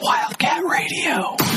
Wildcat Radio.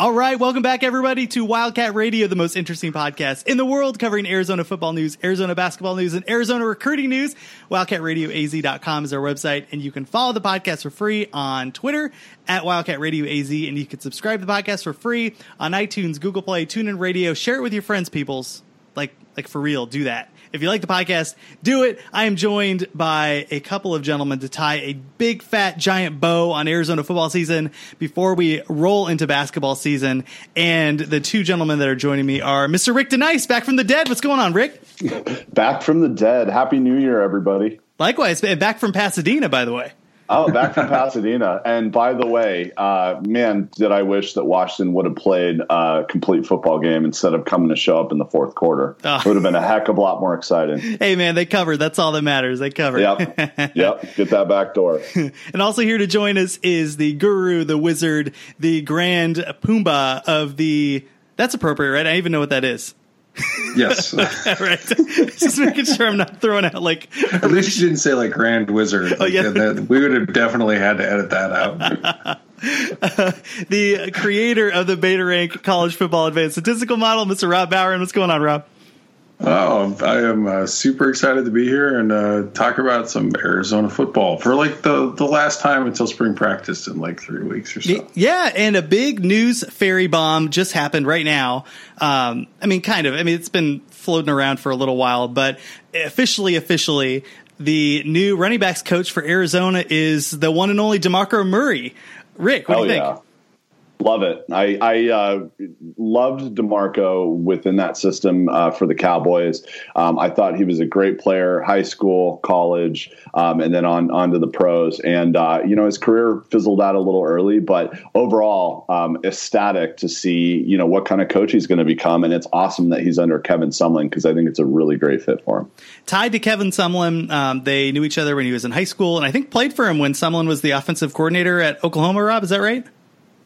All right, welcome back, everybody, to Wildcat Radio, the most interesting podcast in the world, covering Arizona football news, Arizona basketball news, and Arizona recruiting news. WildcatRadioAZ.com is our website, and you can follow the podcast for free on Twitter at Wildcat Radio AZ, and you can subscribe to the podcast for free on iTunes, Google Play, TuneIn Radio. Share it with your friends, peoples. Like, like for real, do that. If you like the podcast, do it. I am joined by a couple of gentlemen to tie a big, fat, giant bow on Arizona football season before we roll into basketball season. And the two gentlemen that are joining me are Mr. Rick Denice, back from the dead. What's going on, Rick? Back from the dead. Happy New Year, everybody. Likewise, back from Pasadena, by the way. Oh, back from Pasadena. And by the way, uh, man, did I wish that Washington would have played a complete football game instead of coming to show up in the fourth quarter. Oh. It would have been a heck of a lot more exciting. Hey, man, they covered. That's all that matters. They covered. Yep. yep. Get that back door. and also here to join us is the guru, the wizard, the grand Pumbaa of the. That's appropriate, right? I even know what that is. Yes. right. Just making sure I'm not throwing out like. At least you didn't say like Grand Wizard. Like, oh, yeah. That, we would have definitely had to edit that out. Uh, the creator of the Beta Rank College Football Advanced Statistical Model, Mr. Rob Bowen. What's going on, Rob? Oh, I am uh, super excited to be here and uh, talk about some Arizona football for like the, the last time until spring practice in like three weeks or so. Yeah, and a big news fairy bomb just happened right now. Um, I mean, kind of. I mean, it's been floating around for a little while, but officially, officially, the new running backs coach for Arizona is the one and only DeMarco Murray. Rick, what do you think? Yeah. Love it. I, I uh, loved DeMarco within that system uh, for the Cowboys. Um, I thought he was a great player, high school, college, um, and then on on to the pros. And uh, you know his career fizzled out a little early, but overall, um, ecstatic to see you know what kind of coach he's going to become. And it's awesome that he's under Kevin Sumlin because I think it's a really great fit for him. Tied to Kevin Sumlin, um, they knew each other when he was in high school, and I think played for him when Sumlin was the offensive coordinator at Oklahoma. Rob, is that right?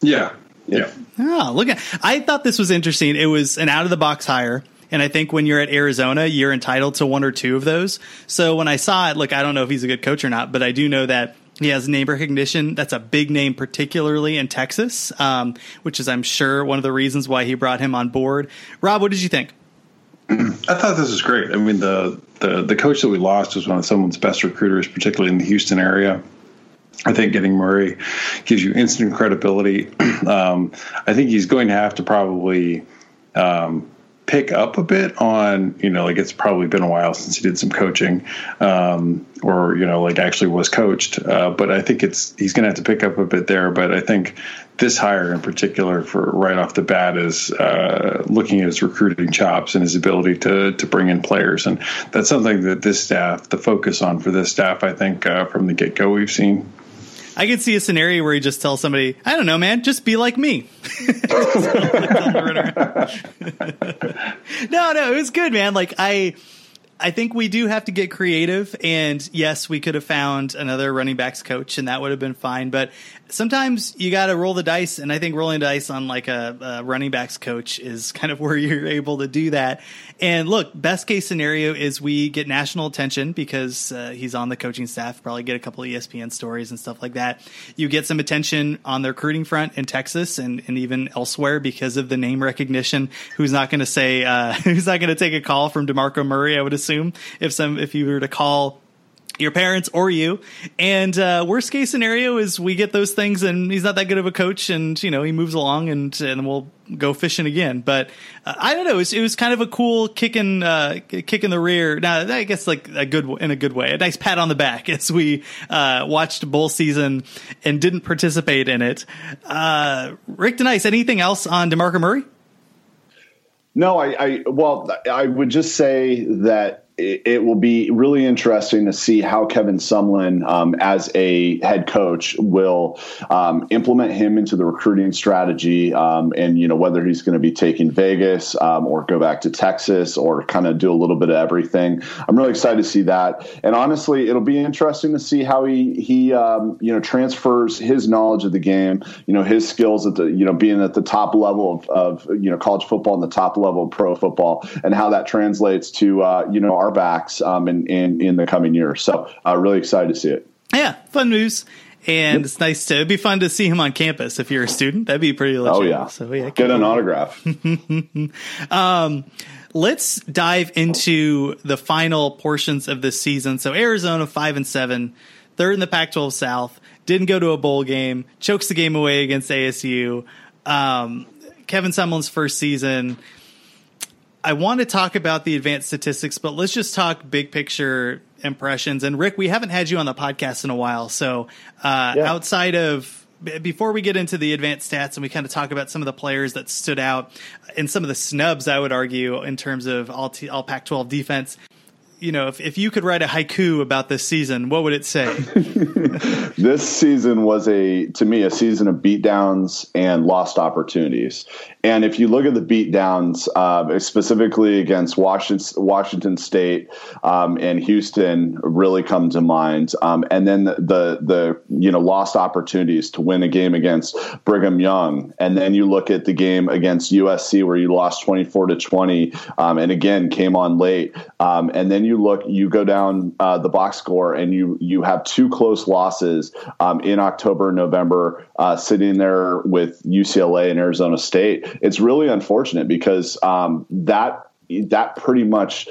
Yeah, yeah. Oh, look at I thought this was interesting. It was an out of the box hire. And I think when you're at Arizona, you're entitled to one or two of those. So when I saw it, look, I don't know if he's a good coach or not, but I do know that he has name recognition. That's a big name, particularly in Texas, um, which is, I'm sure, one of the reasons why he brought him on board. Rob, what did you think? I thought this was great. I mean, the, the the coach that we lost was one of someone's best recruiters, particularly in the Houston area. I think getting Murray gives you instant credibility. Um, I think he's going to have to probably um, pick up a bit on, you know, like it's probably been a while since he did some coaching, um, or you know, like actually was coached. Uh, but I think it's he's going to have to pick up a bit there. But I think this hire in particular, for right off the bat, is uh, looking at his recruiting chops and his ability to to bring in players, and that's something that this staff, the focus on for this staff, I think uh, from the get go, we've seen. I could see a scenario where he just tells somebody, I don't know, man, just be like me. no, no, it was good, man. Like I I think we do have to get creative. And yes, we could have found another running backs coach and that would have been fine. But sometimes you got to roll the dice. And I think rolling dice on like a, a, running backs coach is kind of where you're able to do that. And look, best case scenario is we get national attention because uh, he's on the coaching staff, probably get a couple of ESPN stories and stuff like that. You get some attention on the recruiting front in Texas and, and even elsewhere because of the name recognition. Who's not going to say, uh, who's not going to take a call from DeMarco Murray, I would assume, if some, if you were to call your parents or you. And uh, worst case scenario is we get those things, and he's not that good of a coach, and you know he moves along, and and we'll go fishing again. But uh, I don't know. It was, it was, kind of a cool kick in uh, kick in the rear. Now I guess like a good in a good way, a nice pat on the back as we uh, watched bowl season and didn't participate in it. Uh, Rick Denice, anything else on Demarco Murray? No, I, I well, I would just say that it, will be really interesting to see how Kevin Sumlin, um, as a head coach, will um, implement him into the recruiting strategy, um, and you know whether he's going to be taking Vegas um, or go back to Texas or kind of do a little bit of everything. I'm really excited to see that, and honestly, it'll be interesting to see how he he um, you know transfers his knowledge of the game, you know his skills at the you know being at the top level of, of you know college football and the top level of pro football, and how that translates to uh, you know our backs um, in, in in the coming years. So, uh, really excited to see it. Yeah, fun news. And yep. it's nice to it'd be fun to see him on campus if you're a student. That'd be pretty legit. Oh yeah. So yeah, get an autograph. um, let's dive into the final portions of this season. So Arizona five and seven, third in the Pac-12 South, didn't go to a bowl game, chokes the game away against ASU. Um, Kevin Sumlin's first season. I want to talk about the advanced statistics, but let's just talk big picture impressions. And Rick, we haven't had you on the podcast in a while, so uh, yeah. outside of before we get into the advanced stats and we kind of talk about some of the players that stood out and some of the snubs, I would argue in terms of all, T- all Pac-12 defense you know, if, if you could write a haiku about this season, what would it say? this season was a, to me, a season of beatdowns and lost opportunities. And if you look at the beatdowns, uh, specifically against Washington, Washington State um, and Houston, really come to mind. Um, and then the, the, the you know lost opportunities to win a game against Brigham Young, and then you look at the game against USC where you lost twenty four to twenty, um, and again came on late. Um, and then you look, you go down uh, the box score, and you you have two close losses um, in October, November, uh, sitting there with UCLA and Arizona State. It's really unfortunate because um, that that pretty much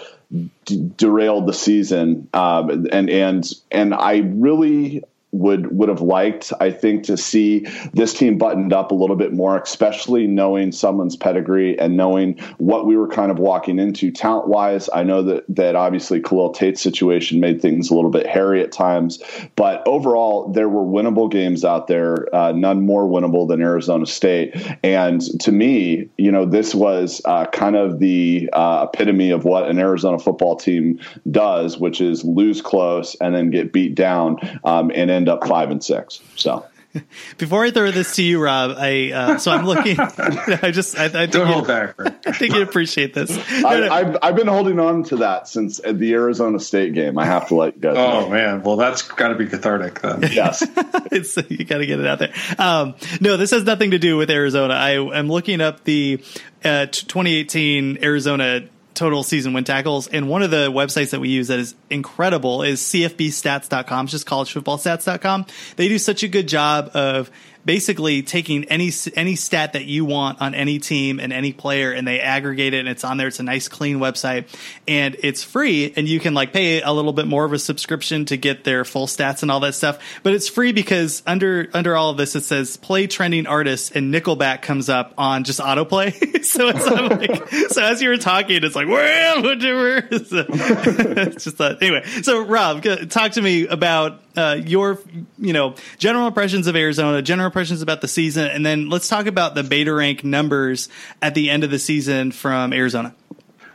d- derailed the season, um, and and and I really would would have liked, I think, to see this team buttoned up a little bit more, especially knowing Sumlin's pedigree and knowing what we were kind of walking into talent wise. I know that that obviously Khalil Tate's situation made things a little bit hairy at times, but overall there were winnable games out there, uh, none more winnable than Arizona State. And to me, you know, this was uh, kind of the uh, epitome of what an Arizona football team does, which is lose close and then get beat down um, and end up five and six. So. Before I throw this to you, Rob, I uh, so I'm looking. I just I, I think don't hold back. I think you appreciate this. No, I, have I've been holding on to that since the Arizona State game. I have to let you guys. Oh know. man, well that's got to be cathartic then. Yes, it's you got to get it out there. Um, no, this has nothing to do with Arizona. I am looking up the uh, 2018 Arizona total season win tackles. And one of the websites that we use that is incredible is cfbstats.com. It's just collegefootballstats.com. They do such a good job of basically taking any any stat that you want on any team and any player and they aggregate it and it's on there. It's a nice clean website and it's free and you can like pay a little bit more of a subscription to get their full stats and all that stuff. But it's free because under under all of this it says play trending artists and Nickelback comes up on just autoplay. So it's like so as you were talking it's like well whatever. So, it's just that anyway. So Rob talk to me about uh, your you know general impressions of Arizona, general impressions about the season, and then let's talk about the beta rank numbers at the end of the season from Arizona.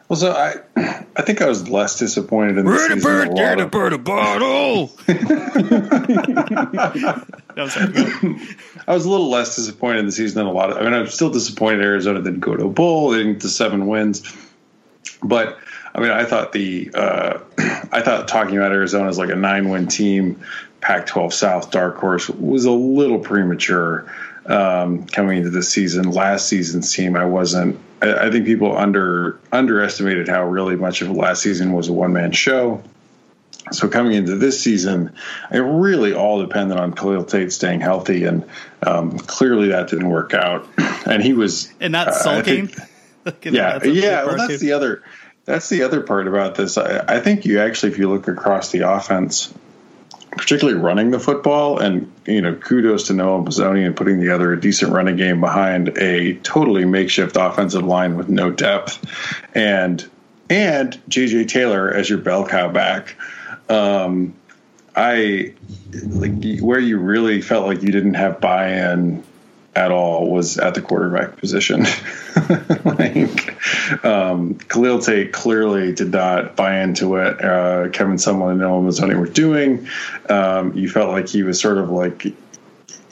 Well, so I, I think I was less disappointed in the Bird season. Bird, get a bird, a bottle. I was a little less disappointed in the season than a lot of. I mean, I'm still disappointed Arizona didn't go to a bowl, they didn't get to seven wins, but I mean, I thought the uh, I thought talking about Arizona as like a nine-win team, Pac-12 South dark horse was a little premature um, coming into the season. Last season's team, I wasn't. I, I think people under underestimated how really much of last season was a one-man show. So coming into this season, it really all depended on Khalil Tate staying healthy, and um, clearly that didn't work out. And he was and not sulking. Uh, think, yeah, yeah. Well, that's the other that's the other part about this. I, I think you actually, if you look across the offense, particularly running the football, and you know, kudos to Noel Mazzone and putting together a decent running game behind a totally makeshift offensive line with no depth, and and JJ Taylor as your bell cow back. Um, I like where you really felt like you didn't have buy-in at all was at the quarterback position. like, um, Khalil Tate clearly did not buy into it. Uh, Kevin Sumlin and Noel Mazzone were doing. Um, you felt like he was sort of like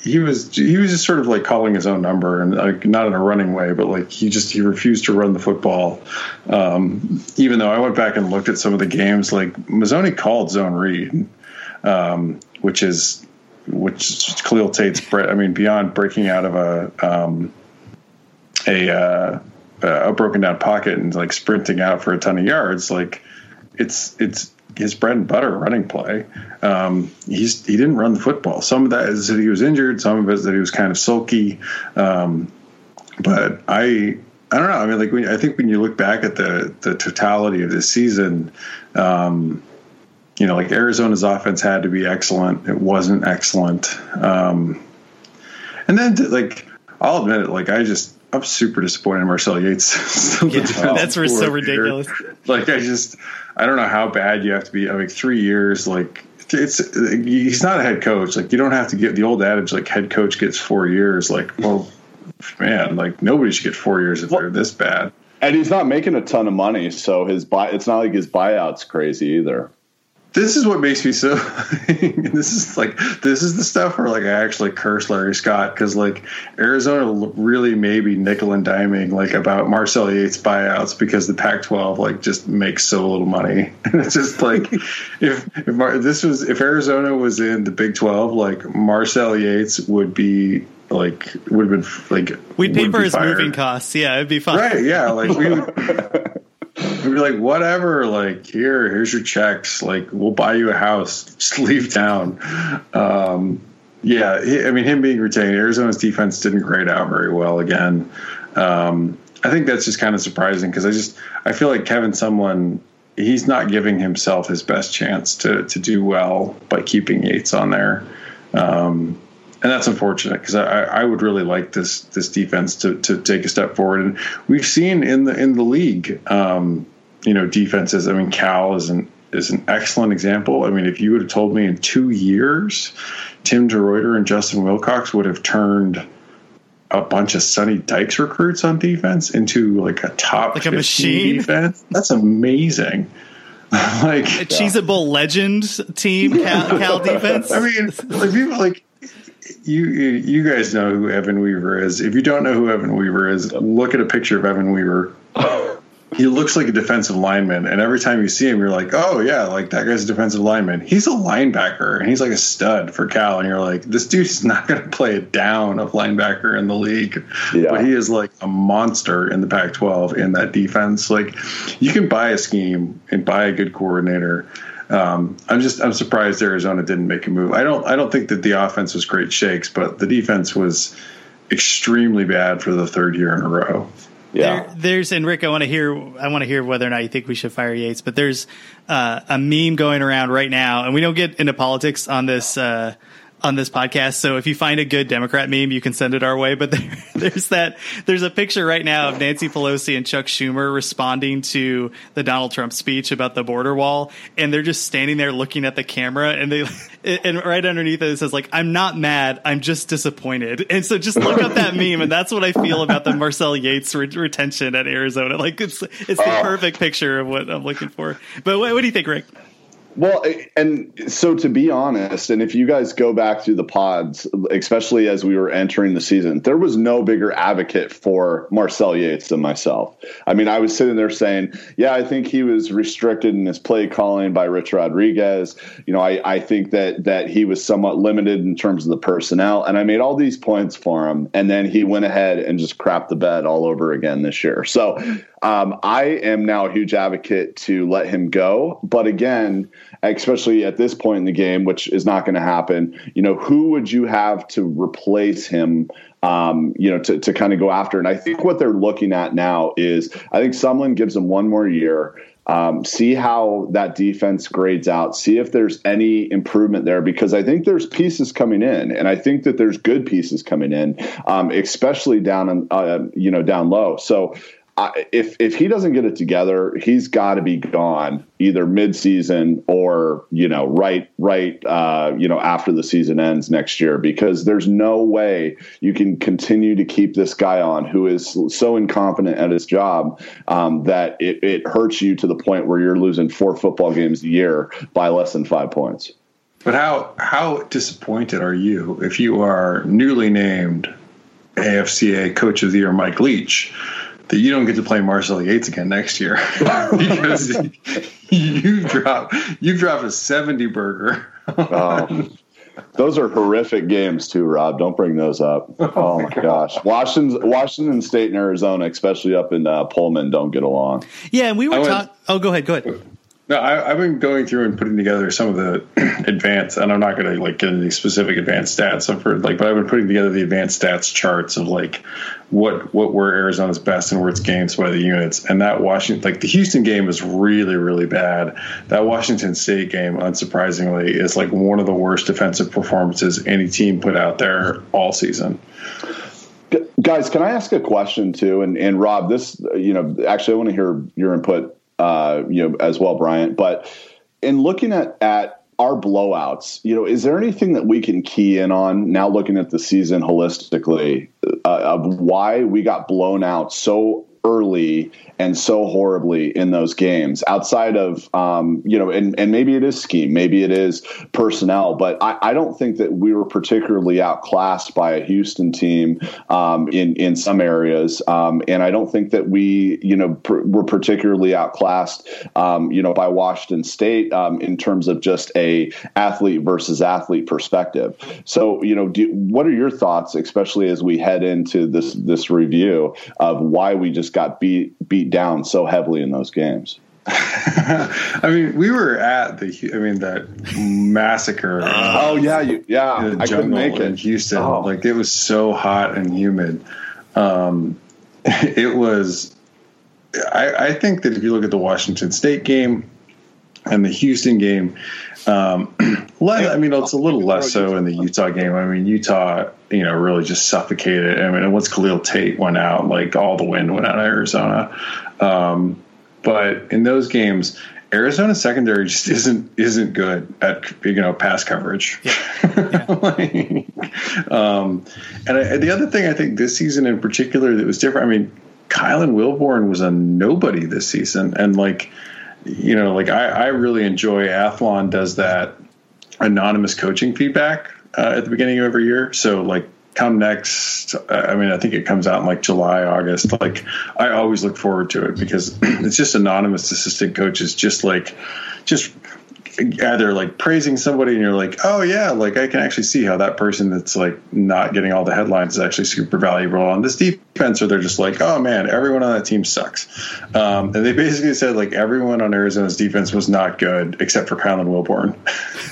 he was he was just sort of like calling his own number and like not in a running way, but like he just he refused to run the football. Um, even though I went back and looked at some of the games, like Mazzone called zone read, um, which is which Khalil Tate's. I mean, beyond breaking out of a um, a uh, a broken down pocket and like sprinting out for a ton of yards, like it's it's his bread and butter running play. Um, he's he didn't run the football. Some of that is that he was injured. Some of it is that he was kind of sulky. Um, but I I don't know. I mean, like when, I think when you look back at the the totality of this season, um, you know, like Arizona's offense had to be excellent. It wasn't excellent. Um, and then like I'll admit it, like I just I'm super disappointed in Marcel Yates. yeah, that's so ridiculous. Like I just I don't know how bad you have to be. I mean, three years, like it's he's not a head coach. Like you don't have to get the old adage like head coach gets four years. Like well, man, like nobody should get four years if well, they're this bad. And he's not making a ton of money, so his buy it's not like his buyout's crazy either this is what makes me so this is like this is the stuff where like i actually curse larry scott because like arizona really maybe nickel and diming like about marcel yates buyouts because the pac 12 like just makes so little money. And it's just like if if Mar- this was if arizona was in the big 12 like marcel yates would be like would have been like we'd pay for his fired. moving costs. Yeah it'd be fine. Right yeah like we would We'd be like, whatever, like, here, here's your checks. Like, we'll buy you a house. Just leave town. Um, yeah, I mean, him being retained, Arizona's defense didn't grade out very well again. Um, I think that's just kind of surprising because I just I feel like Kevin Sumlin he's not giving himself his best chance to to do well by keeping Yates on there. Um, and that's unfortunate because I, I would really like this this defense to to take a step forward. And we've seen in the in the league, um, you know, defenses. I mean, Cal is an is an excellent example. I mean, if you would have told me in two years, Tim DeRuyter and Justin Wilcox would have turned a bunch of Sonny Dykes recruits on defense into like a top like a machine defense, that's amazing. like a cheesable legend team Cal, Cal defense. I mean, like people like you you guys know who Evan Weaver is. If you don't know who Evan Weaver is, look at a picture of Evan Weaver. he looks like a defensive lineman, and every time you see him, you're like, "Oh yeah, like that guy's a defensive lineman." He's a linebacker, and he's like a stud for Cal. And you're like, "This dude's not going to play a down of linebacker in the league," yeah. but he is like a monster in the Pac-12 in that defense. Like, you can buy a scheme and buy a good coordinator um, I'm just I'm surprised Arizona didn't make a move. I don't I don't think that the offense was great shakes, but the defense was extremely bad for the third year in a row. Yeah. There, there's and Rick, I want to hear I want to hear whether or not you think we should fire Yates, but there's uh, a meme going around right now, and we don't get into politics on this uh, on this podcast. So if you find a good Democrat meme, you can send it our way. But there, there's that, there's a picture right now of Nancy Pelosi and Chuck Schumer responding to the Donald Trump speech about the border wall. And they're just standing there looking at the camera and they, and right underneath it, it says like, I'm not mad. I'm just disappointed. And so just look up that meme. And that's what I feel about the Marcel Yates re- retention at Arizona. Like it's, it's the oh. perfect picture of what I'm looking for. But what, what do you think, Rick? Well, and so to be honest, and if you guys go back through the pods, especially as we were entering the season, there was no bigger advocate for Marcel Yates than myself. I mean, I was sitting there saying, yeah, I think he was restricted in his play calling by Rich Rodriguez. You know, I, I think that that he was somewhat limited in terms of the personnel. And I made all these points for him. And then he went ahead and just crapped the bed all over again this year. So um, I am now a huge advocate to let him go. But again, especially at this point in the game, which is not going to happen, you know, who would you have to replace him? Um, you know, to, to kind of go after. And I think what they're looking at now is I think Sumlin gives them one more year. Um, see how that defense grades out. See if there's any improvement there because I think there's pieces coming in, and I think that there's good pieces coming in, um, especially down, uh, you know, down low. So If if he doesn't get it together, he's got to be gone either midseason or you know right right uh, you know after the season ends next year because there's no way you can continue to keep this guy on who is so incompetent at his job um, that it, it hurts you to the point where you're losing four football games a year by less than five points. But how how disappointed are you if you are newly named AFCA Coach of the Year Mike Leach that you don't get to play Marcel Yates again next year because you drop you drop a seventy burger. Oh, those are horrific games too, Rob. Don't bring those up. Oh, oh my gosh, Washington, Washington State and Arizona, especially up in uh, Pullman, don't get along. Yeah, and we were talking. Oh, go ahead. Go ahead. No, I, have been going through and putting together some of the advanced, and I'm not going to like get any specific advanced stats. Like, but I've been putting together the advanced stats charts of like what what were Arizona's best and worst games by the units. And that Washington, like the Houston game, was really really bad. That Washington State game, unsurprisingly, is like one of the worst defensive performances any team put out there all season. Guys, can I ask a question too? And and Rob, this you know, actually, I want to hear your input uh, you know, as well, Bryant. But in looking at at our blowouts, you know, is there anything that we can key in on now looking at the season holistically uh, of why we got blown out so early and so horribly in those games outside of um, you know and, and maybe it is scheme maybe it is personnel but I, I don't think that we were particularly outclassed by a Houston team um, in in some areas. Um, and I don't think that we you know pr- were particularly outclassed um, you know by Washington State um, in terms of just a athlete versus athlete perspective. So you know do, what are your thoughts especially as we head into this this review of why we just got beat beat beat down so heavily in those games. I mean, we were at the. I mean, that massacre. oh yeah, you, yeah. I couldn't make it in Houston. Oh. Like it was so hot and humid. Um, it was. I, I, think that if you look at the Washington State game and the Houston game, um, I mean, it's a little less so in the Utah game. I mean, Utah, you know, really just suffocated. I mean, once Khalil Tate went out, like all the wind went out of Arizona. Um, but in those games, Arizona secondary just isn't isn't good at you know pass coverage. Yeah. Yeah. like, um, and I, the other thing I think this season in particular that was different. I mean, Kylan Wilborn was a nobody this season, and like you know, like I, I really enjoy Athlon does that anonymous coaching feedback uh, at the beginning of every year. So like come next i mean i think it comes out in like july august like i always look forward to it because it's just anonymous assistant coaches just like just either like praising somebody and you're like, oh yeah, like I can actually see how that person that's like not getting all the headlines is actually super valuable on this defense, or they're just like, oh man, everyone on that team sucks. Um, and they basically said like everyone on Arizona's defense was not good except for Kylan Wilborn.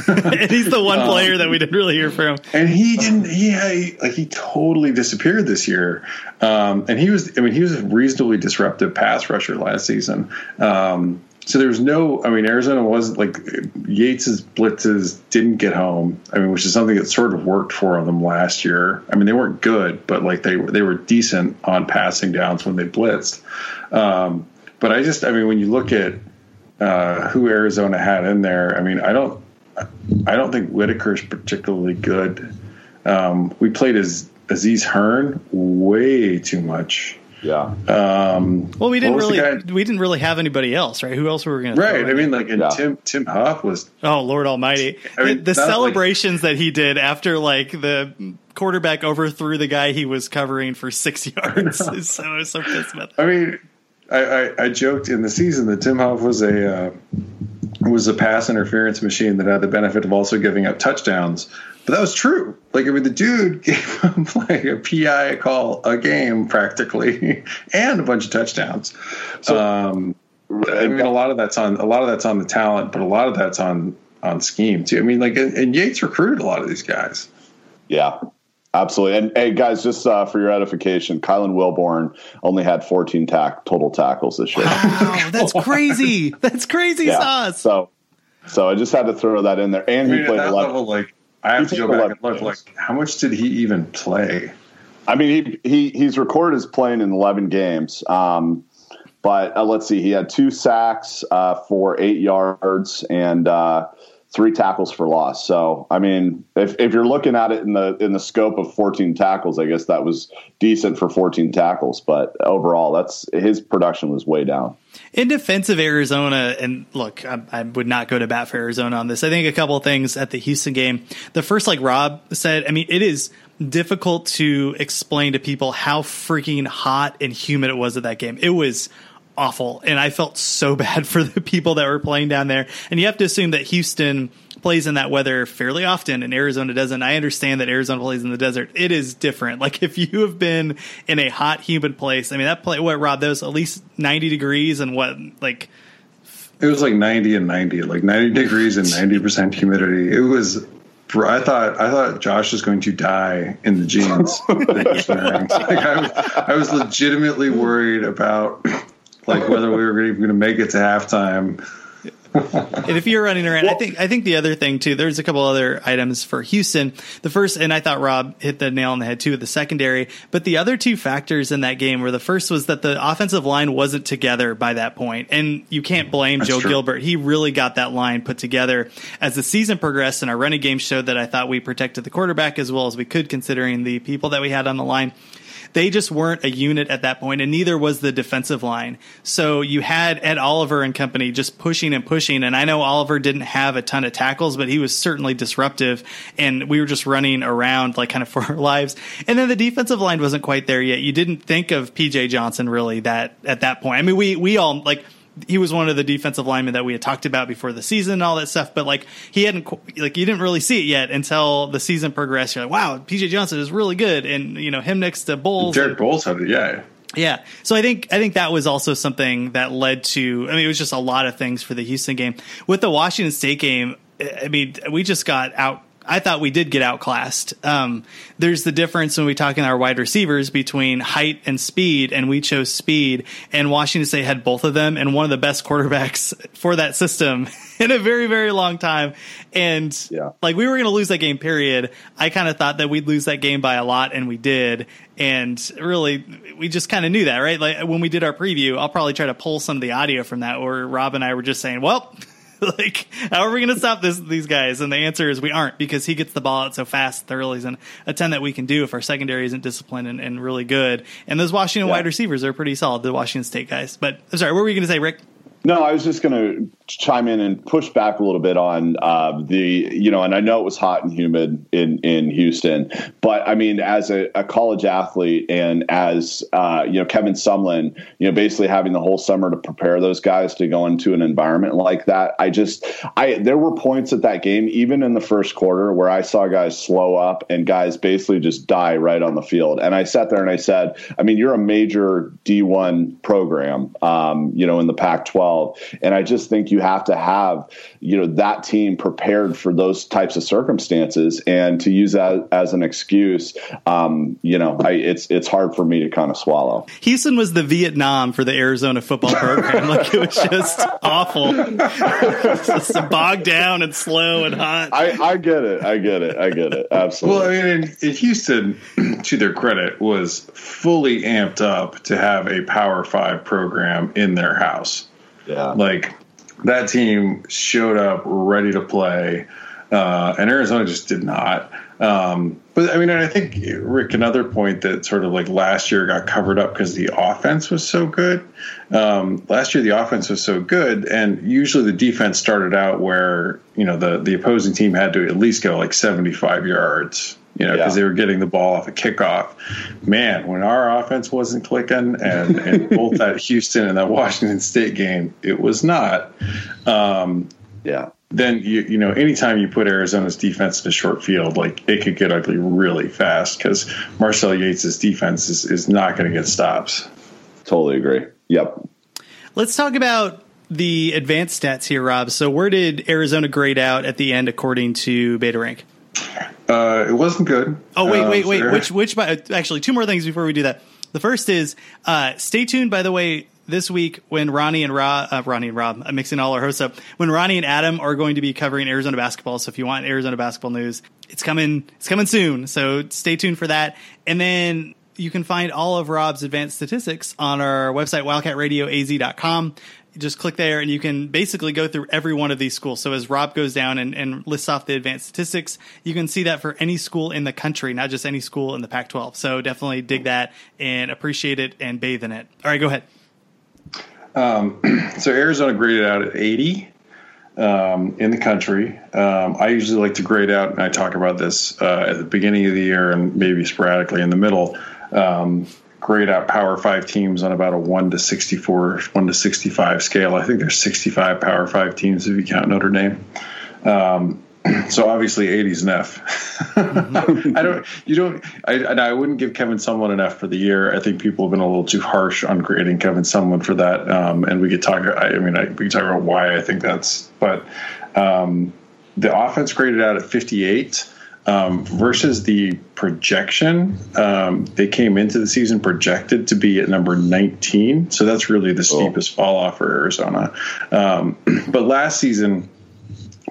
and he's the one um, player that we didn't really hear from. And he didn't. He had, like he totally disappeared this year. Um, and he was. I mean, he was a reasonably disruptive pass rusher last season. Um, so there was no. I mean, Arizona wasn't like Yates's blitzes didn't get home. I mean, which is something that sort of worked for them last year. I mean, they weren't good, but like they they were decent on passing downs when they blitzed. Um, but I just, I mean, when you look at uh, who Arizona had in there, I mean, I don't, I don't think Whitaker is particularly good. Um, we played as Aziz Hearn way too much. Yeah. Um, well, we didn't really we didn't really have anybody else, right? Who else were we going to? Right. I mean, like yeah. Tim Tim Hough was. Oh Lord Almighty! I mean, the, the celebrations like, that he did after like the quarterback overthrew the guy he was covering for six yards is so so pissed about that. I mean, I, I, I, joked in the season that Tim Hough was a uh, was a pass interference machine that had the benefit of also giving up touchdowns. But that was true. Like, I mean, the dude gave him like a PI call a game practically, and a bunch of touchdowns. So, um, I mean, a lot of that's on a lot of that's on the talent, but a lot of that's on on scheme too. I mean, like, and, and Yates recruited a lot of these guys. Yeah, Absolutely. And hey, guys, just uh, for your edification, Kylan Wilborn only had 14 tack, total tackles this year. Wow, that's crazy. That's crazy yeah. sauce. So, so I just had to throw that in there. And I mean, he played 11. Level, like, I have to go back and look. Like, how much did he even play? I mean, he he he's recorded as playing in 11 games. Um, but uh, let's see, he had two sacks uh, for eight yards and uh, three tackles for loss. So, I mean, if, if you're looking at it in the in the scope of 14 tackles, I guess that was decent for 14 tackles. But overall, that's his production was way down. In defense of Arizona, and look, I, I, would not go to bat for Arizona on this. I think a couple things at the Houston game. The first, like Rob said, I mean, it is difficult to explain to people how freaking hot and humid it was at that game. It was awful. And I felt so bad for the people that were playing down there. And you have to assume that Houston plays in that weather fairly often and Arizona doesn't. I understand that Arizona plays in the desert. It is different. Like if you have been in a hot, humid place, I mean, that play, what, Rob, those at least 90 degrees and what, like, it was like 90 and 90, like 90 degrees and 90% humidity. It was I thought I thought Josh was going to die in the jeans. like I, was, I was legitimately worried about like whether we were even going to make it to halftime. and if you're running around, well, I think I think the other thing too. There's a couple other items for Houston. The first, and I thought Rob hit the nail on the head too, with the secondary. But the other two factors in that game were the first was that the offensive line wasn't together by that point, and you can't blame That's Joe true. Gilbert. He really got that line put together as the season progressed, and our running game showed that I thought we protected the quarterback as well as we could, considering the people that we had on the line they just weren't a unit at that point, and neither was the defensive line. So you had Ed Oliver and company just pushing and pushing. And I know Oliver didn't have a ton of tackles, but he was certainly disruptive, and we were just running around like kind of for our lives. And then the defensive line wasn't quite there yet. You didn't think of PJ Johnson really that at that point. I mean, we we all like he was one of the defensive linemen that we had talked about before the season and all that stuff. But like he hadn't like you didn't really see it yet until the season progressed. You're like, wow, PJ Johnson is really good, and you know him next to Boles. Jared Boles had it, yeah. Yeah. So I think I think that was also something that led to I mean it was just a lot of things for the Houston game. With the Washington State game, I mean we just got out I thought we did get outclassed. Um, there's the difference when we talk in our wide receivers between height and speed, and we chose speed. And Washington State had both of them, and one of the best quarterbacks for that system in a very, very long time. And yeah. like we were going to lose that game, period. I kind of thought that we'd lose that game by a lot, and we did. And really, we just kind of knew that, right? Like when we did our preview, I'll probably try to pull some of the audio from that, where Rob and I were just saying, "Well." like, how are we going to stop this, these guys? And the answer is we aren't because he gets the ball out so fast. There really isn't a ton that we can do if our secondary isn't disciplined and, and really good. And those Washington yeah. wide receivers are pretty solid, the Washington State guys. But I'm sorry, what were you going to say, Rick? No, I was just going to chime in and push back a little bit on uh, the, you know, and I know it was hot and humid in in Houston, but I mean, as a, a college athlete and as uh, you know, Kevin Sumlin, you know, basically having the whole summer to prepare those guys to go into an environment like that, I just, I there were points at that game, even in the first quarter, where I saw guys slow up and guys basically just die right on the field, and I sat there and I said, I mean, you're a major D1 program, um, you know, in the Pac-12 and I just think you have to have, you know, that team prepared for those types of circumstances. And to use that as an excuse, um, you know, I, it's it's hard for me to kind of swallow. Houston was the Vietnam for the Arizona football program. like it was just awful, just bogged down and slow and hot. I, I get it. I get it. I get it. Absolutely. Well, I mean, in, in Houston, to their credit, was fully amped up to have a Power Five program in their house. Yeah. Like that team showed up ready to play, uh, and Arizona just did not. Um, but I mean, I think Rick, another point that sort of like last year got covered up because the offense was so good. Um, last year, the offense was so good, and usually the defense started out where you know the the opposing team had to at least go like seventy five yards you know, because yeah. they were getting the ball off a kickoff. Man, when our offense wasn't clicking, and, and both that Houston and that Washington State game, it was not. Um, yeah. Then you you know, anytime you put Arizona's defense in a short field, like it could get ugly really fast because Marcel Yates' defense is, is not going to get stops. Totally agree. Yep. Let's talk about the advanced stats here, Rob. So, where did Arizona grade out at the end according to Beta Rank? Uh, it wasn't good. Oh wait, wait, wait. Which which by, actually two more things before we do that. The first is uh, stay tuned. By the way, this week when Ronnie and Rob, uh, Ronnie and Rob, I'm mixing all our hosts up. When Ronnie and Adam are going to be covering Arizona basketball, so if you want Arizona basketball news, it's coming. It's coming soon. So stay tuned for that. And then you can find all of Rob's advanced statistics on our website, wildcatradioaz.com. Just click there and you can basically go through every one of these schools. So as Rob goes down and, and lists off the advanced statistics, you can see that for any school in the country, not just any school in the Pac 12. So definitely dig that and appreciate it and bathe in it. All right, go ahead. Um, so Arizona graded out at 80 um, in the country. Um, I usually like to grade out, and I talk about this uh, at the beginning of the year and maybe sporadically in the middle. Grade out Power Five teams on about a one to sixty-four, one to sixty-five scale. I think there's sixty-five Power Five teams if you count Notre Dame. Um, so obviously 80's an F. I don't, you don't, I, and I wouldn't give Kevin Sumlin an F for the year. I think people have been a little too harsh on grading Kevin Sumlin for that. Um, and we could talk, I, I mean, I, we could talk about why I think that's, but um, the offense graded out at 58. Um, versus the projection, um, they came into the season projected to be at number 19. So that's really the oh. steepest fall off for Arizona. Um, but last season,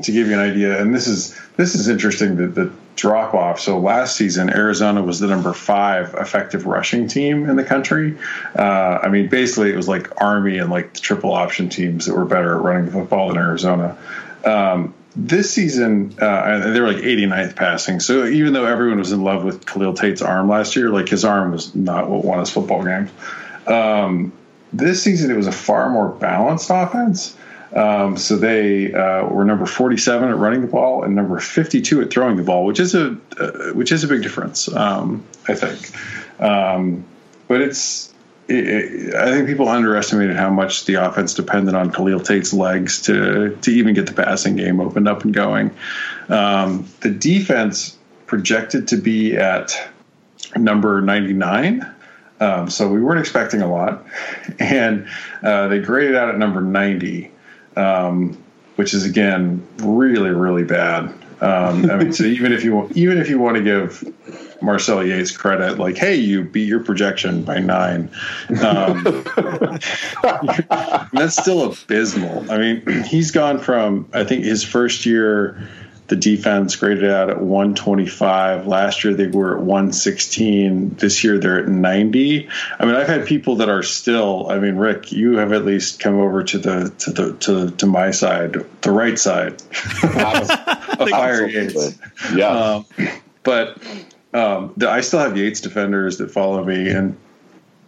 to give you an idea, and this is this is interesting the, the drop off. So last season, Arizona was the number five effective rushing team in the country. Uh, I mean, basically, it was like Army and like the triple option teams that were better at running the football than Arizona. Um, this season, uh, they were like 89th passing. So even though everyone was in love with Khalil Tate's arm last year, like his arm was not what won us football games. Um, this season, it was a far more balanced offense. Um, so they uh, were number 47 at running the ball and number 52 at throwing the ball, which is a uh, which is a big difference, um, I think. Um, but it's it, I think people underestimated how much the offense depended on Khalil Tate's legs to to even get the passing game opened up and going. Um, the defense projected to be at number 99. Um, so we weren't expecting a lot, and uh, they graded out at number 90 um, which is again really really bad. Um, I mean, so even if you even if you want to give Marcel Yates credit, like, hey, you beat your projection by nine, um, that's still abysmal. I mean, he's gone from I think his first year the defense graded out at 125. Last year they were at 116. This year they're at 90. I mean, I've had people that are still. I mean, Rick, you have at least come over to the to the to, to my side, the right side of Fire Yates. Yeah, um, but um, the, I still have Yates defenders that follow me, and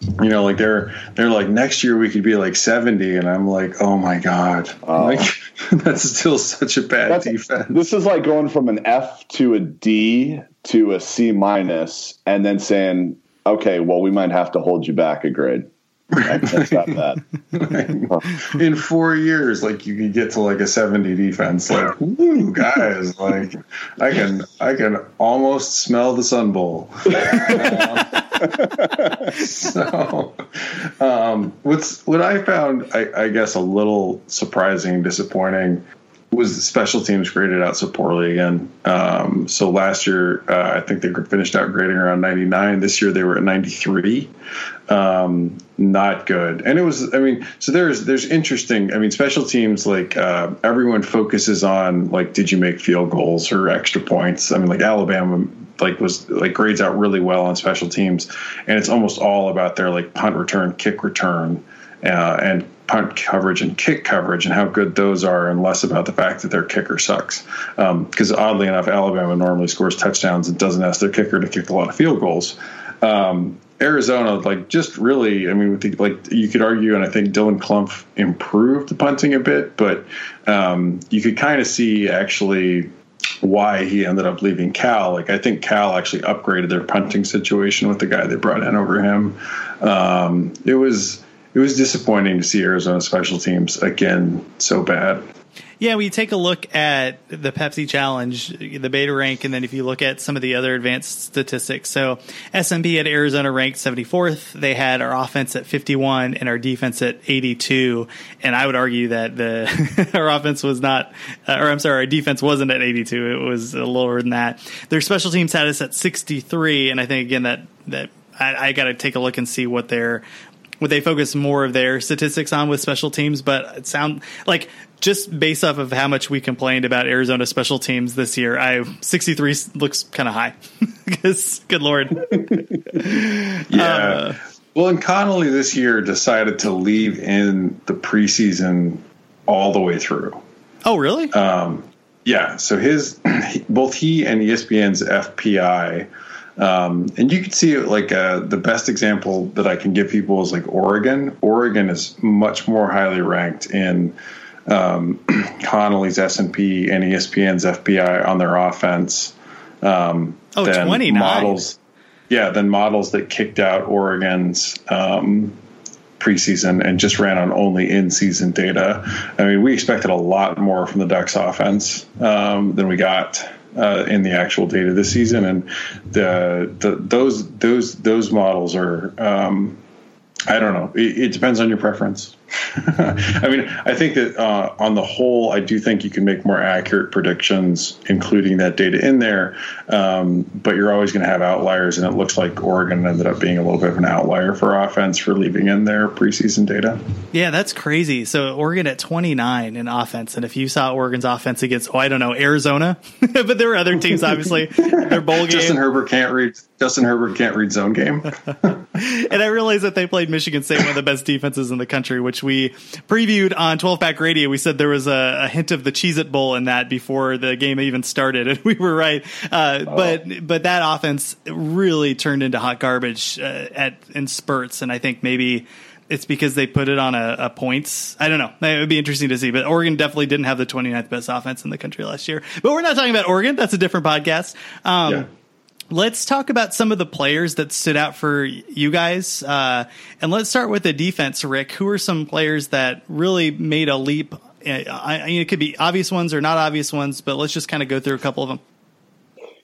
you know, like they're they're like next year we could be like seventy, and I'm like, oh my god, oh. like that's still such a bad that's, defense. This is like going from an F to a D to a C minus, and then saying, okay, well, we might have to hold you back a grade. Not bad. In four years, like you can get to like a seventy defense. Like, woo, guys, like I can I can almost smell the Sun Bowl. Um, so, um, what's what I found, I, I guess, a little surprising, and disappointing was the special teams graded out so poorly again. Um, so last year, uh, I think they finished out grading around 99. This year they were at 93. Um, not good. And it was, I mean, so there's there's interesting. I mean, special teams like uh, everyone focuses on like, did you make field goals or extra points? I mean, like Alabama like was like grades out really well on special teams, and it's almost all about their like punt return, kick return, uh, and punt coverage and kick coverage and how good those are, and less about the fact that their kicker sucks. Because um, oddly enough, Alabama normally scores touchdowns and doesn't ask their kicker to kick a lot of field goals. Um, Arizona, like, just really, I mean, like you could argue, and I think Dylan Klumph improved the punting a bit, but um, you could kind of see actually why he ended up leaving Cal. Like I think Cal actually upgraded their punting situation with the guy they brought in over him. Um, it was it was disappointing to see Arizona special teams again so bad. Yeah, we take a look at the Pepsi Challenge, the beta rank, and then if you look at some of the other advanced statistics. So S&P at Arizona ranked 74th. They had our offense at 51 and our defense at 82. And I would argue that the our offense was not, uh, or I'm sorry, our defense wasn't at 82. It was lower than that. Their special teams had us at 63, and I think again that that I, I got to take a look and see what their what they focus more of their statistics on with special teams, but it sound like just based off of how much we complained about Arizona special teams this year, I 63 looks kind of high because good lord. yeah. Uh, well, and Connelly this year decided to leave in the preseason all the way through. Oh, really? Um, yeah. So his both he and ESPN's FPI um, and you can see like uh, the best example that I can give people is like Oregon. Oregon is much more highly ranked in um, Connelly's S and P and ESPN's FPI on their offense. Um, oh, than 29. models. Yeah, than models that kicked out Oregon's um, preseason and just ran on only in-season data. I mean, we expected a lot more from the Ducks offense um, than we got uh, in the actual data this season, and the, the those those those models are. Um, I don't know. It, it, depends on your preference. I mean, I think that uh, on the whole, I do think you can make more accurate predictions, including that data in there. Um, but you're always going to have outliers, and it looks like Oregon ended up being a little bit of an outlier for offense for leaving in their preseason data. Yeah, that's crazy. So Oregon at 29 in offense, and if you saw Oregon's offense against, oh, I don't know, Arizona, but there were other teams, obviously, their bowl game. Justin Herbert can't read. Justin Herbert can't read zone game. and I realized that they played Michigan State, one of the best defenses in the country, which we previewed on 12 Pack Radio. We said there was a, a hint of the Cheez It Bowl in that before the game even started, and we were right. Uh, oh. But but that offense really turned into hot garbage uh, at in spurts, and I think maybe it's because they put it on a, a, points. I don't know. It would be interesting to see. But Oregon definitely didn't have the 29th best offense in the country last year. But we're not talking about Oregon. That's a different podcast. Um, yeah. Let's talk about some of the players that stood out for you guys. Uh, and let's start with the defense, Rick. Who are some players that really made a leap? I, I mean, it could be obvious ones or not obvious ones, but let's just kind of go through a couple of them.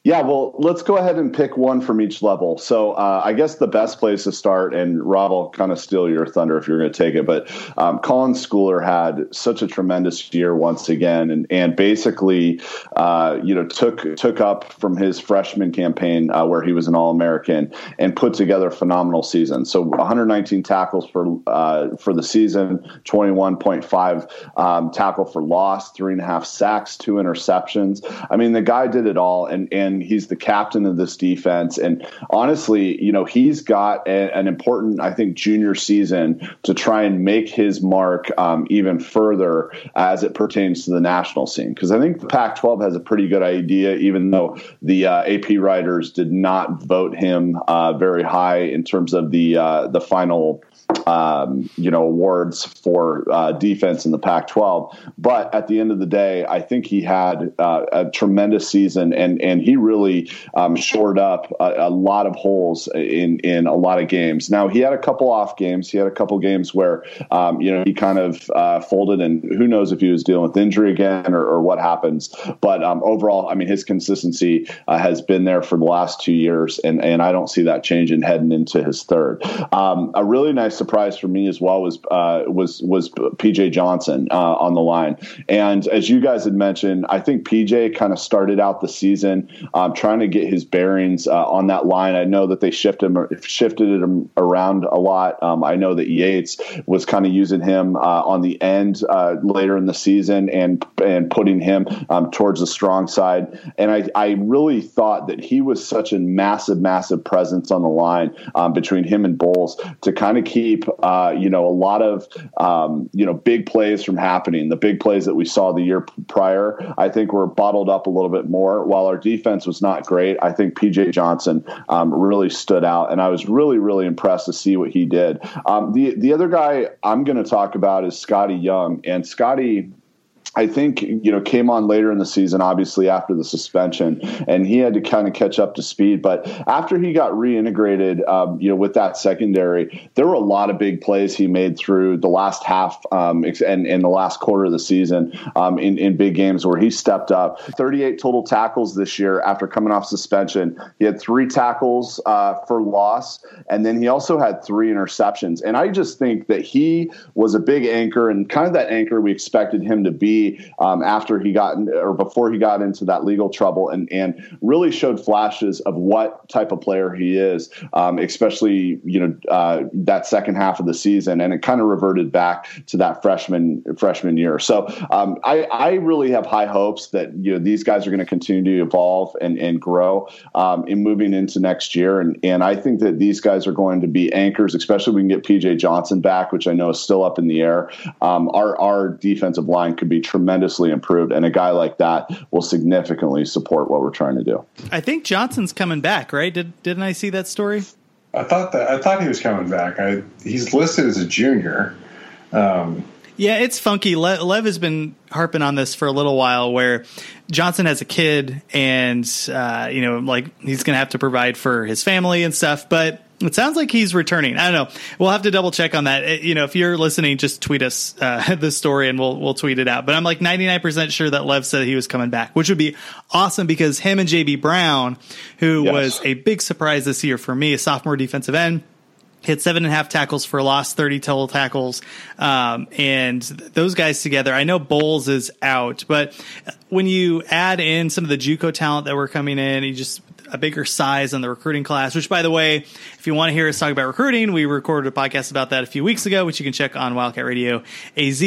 Yeah, well, let's go ahead and pick one from each level. So uh, I guess the best place to start, and Rob will kind of steal your thunder if you're going to take it, but um, Colin Schooler had such a tremendous year once again, and and basically, uh, you know, took took up from his freshman campaign uh, where he was an All American and put together a phenomenal season. So 119 tackles for uh, for the season, 21.5 um, tackle for loss, three and a half sacks, two interceptions. I mean, the guy did it all, and and and he's the captain of this defense. And honestly, you know, he's got a, an important, I think, junior season to try and make his mark um, even further as it pertains to the national scene. Because I think the Pac 12 has a pretty good idea, even though the uh, AP writers did not vote him uh, very high in terms of the uh, the final um, you know, awards for uh, defense in the Pac-12. But at the end of the day, I think he had uh, a tremendous season, and and he really um, shored up a, a, lot of holes in in a lot of games. Now he had a couple off games. He had a couple games where um, you know he kind of uh, folded, and who knows if he was dealing with injury again or, or what happens. But um, overall, I mean, his consistency uh, has been there for the last two years, and and I don't see that changing heading into his third. Um, a really nice surprise for me as well was uh, was was PJ Johnson uh, on the line. And as you guys had mentioned, I think PJ kind of started out the season um, trying to get his bearings uh, on that line. I know that they shifted him shifted him around a lot. Um, I know that Yates was kind of using him uh, on the end uh, later in the season and and putting him um, towards the strong side. And I, I really thought that he was such a massive, massive presence on the line um, between him and Boles to kind of keep uh, you know a lot of um, you know big plays from happening. The big plays that we saw the year prior, I think, were bottled up a little bit more. While our defense was not great, I think PJ Johnson um, really stood out, and I was really really impressed to see what he did. Um, the the other guy I'm going to talk about is Scotty Young, and Scotty I think you know came on later in the season, obviously after the suspension, and he had to kind of catch up to speed. But after he got reintegrated, um, you know, with that secondary, there were a lot of big plays he made through the last half um, and in the last quarter of the season um, in in big games where he stepped up. 38 total tackles this year after coming off suspension. He had three tackles uh, for loss, and then he also had three interceptions. And I just think that he was a big anchor and kind of that anchor we expected him to be um, after he got in, or before he got into that legal trouble, and and really showed flashes of what type of player he is, um, especially you know uh, that second half of the season, and it kind of reverted back to that freshman freshman year. So um, I, I really have high hopes that you know these guys are going to continue to evolve and and grow um, in moving into next year, and and I think that these guys are going to be anchors, especially if we can get PJ Johnson back, which I know is still up in the air. Um, our our defensive line could be tremendously improved, and a guy like that will significantly support what we're trying to do. I think Johnson's coming back, right? Did didn't I see that story? I thought that I thought he was coming back. I, he's listed as a junior. Um, yeah, it's funky. Le- Lev has been harping on this for a little while, where Johnson has a kid, and uh, you know, like he's going to have to provide for his family and stuff. But it sounds like he's returning. I don't know. We'll have to double check on that. It, you know, if you're listening, just tweet us uh, the story, and we'll we'll tweet it out. But I'm like 99 percent sure that Lev said he was coming back, which would be awesome because him and JB Brown, who yes. was a big surprise this year for me, a sophomore defensive end hit seven and a half tackles for a loss, 30 total tackles. Um, and those guys together, I know Boles is out, but when you add in some of the Juco talent that were coming in, you just a bigger size on the recruiting class, which by the way, if you want to hear us talk about recruiting, we recorded a podcast about that a few weeks ago, which you can check on Wildcat Radio AZ.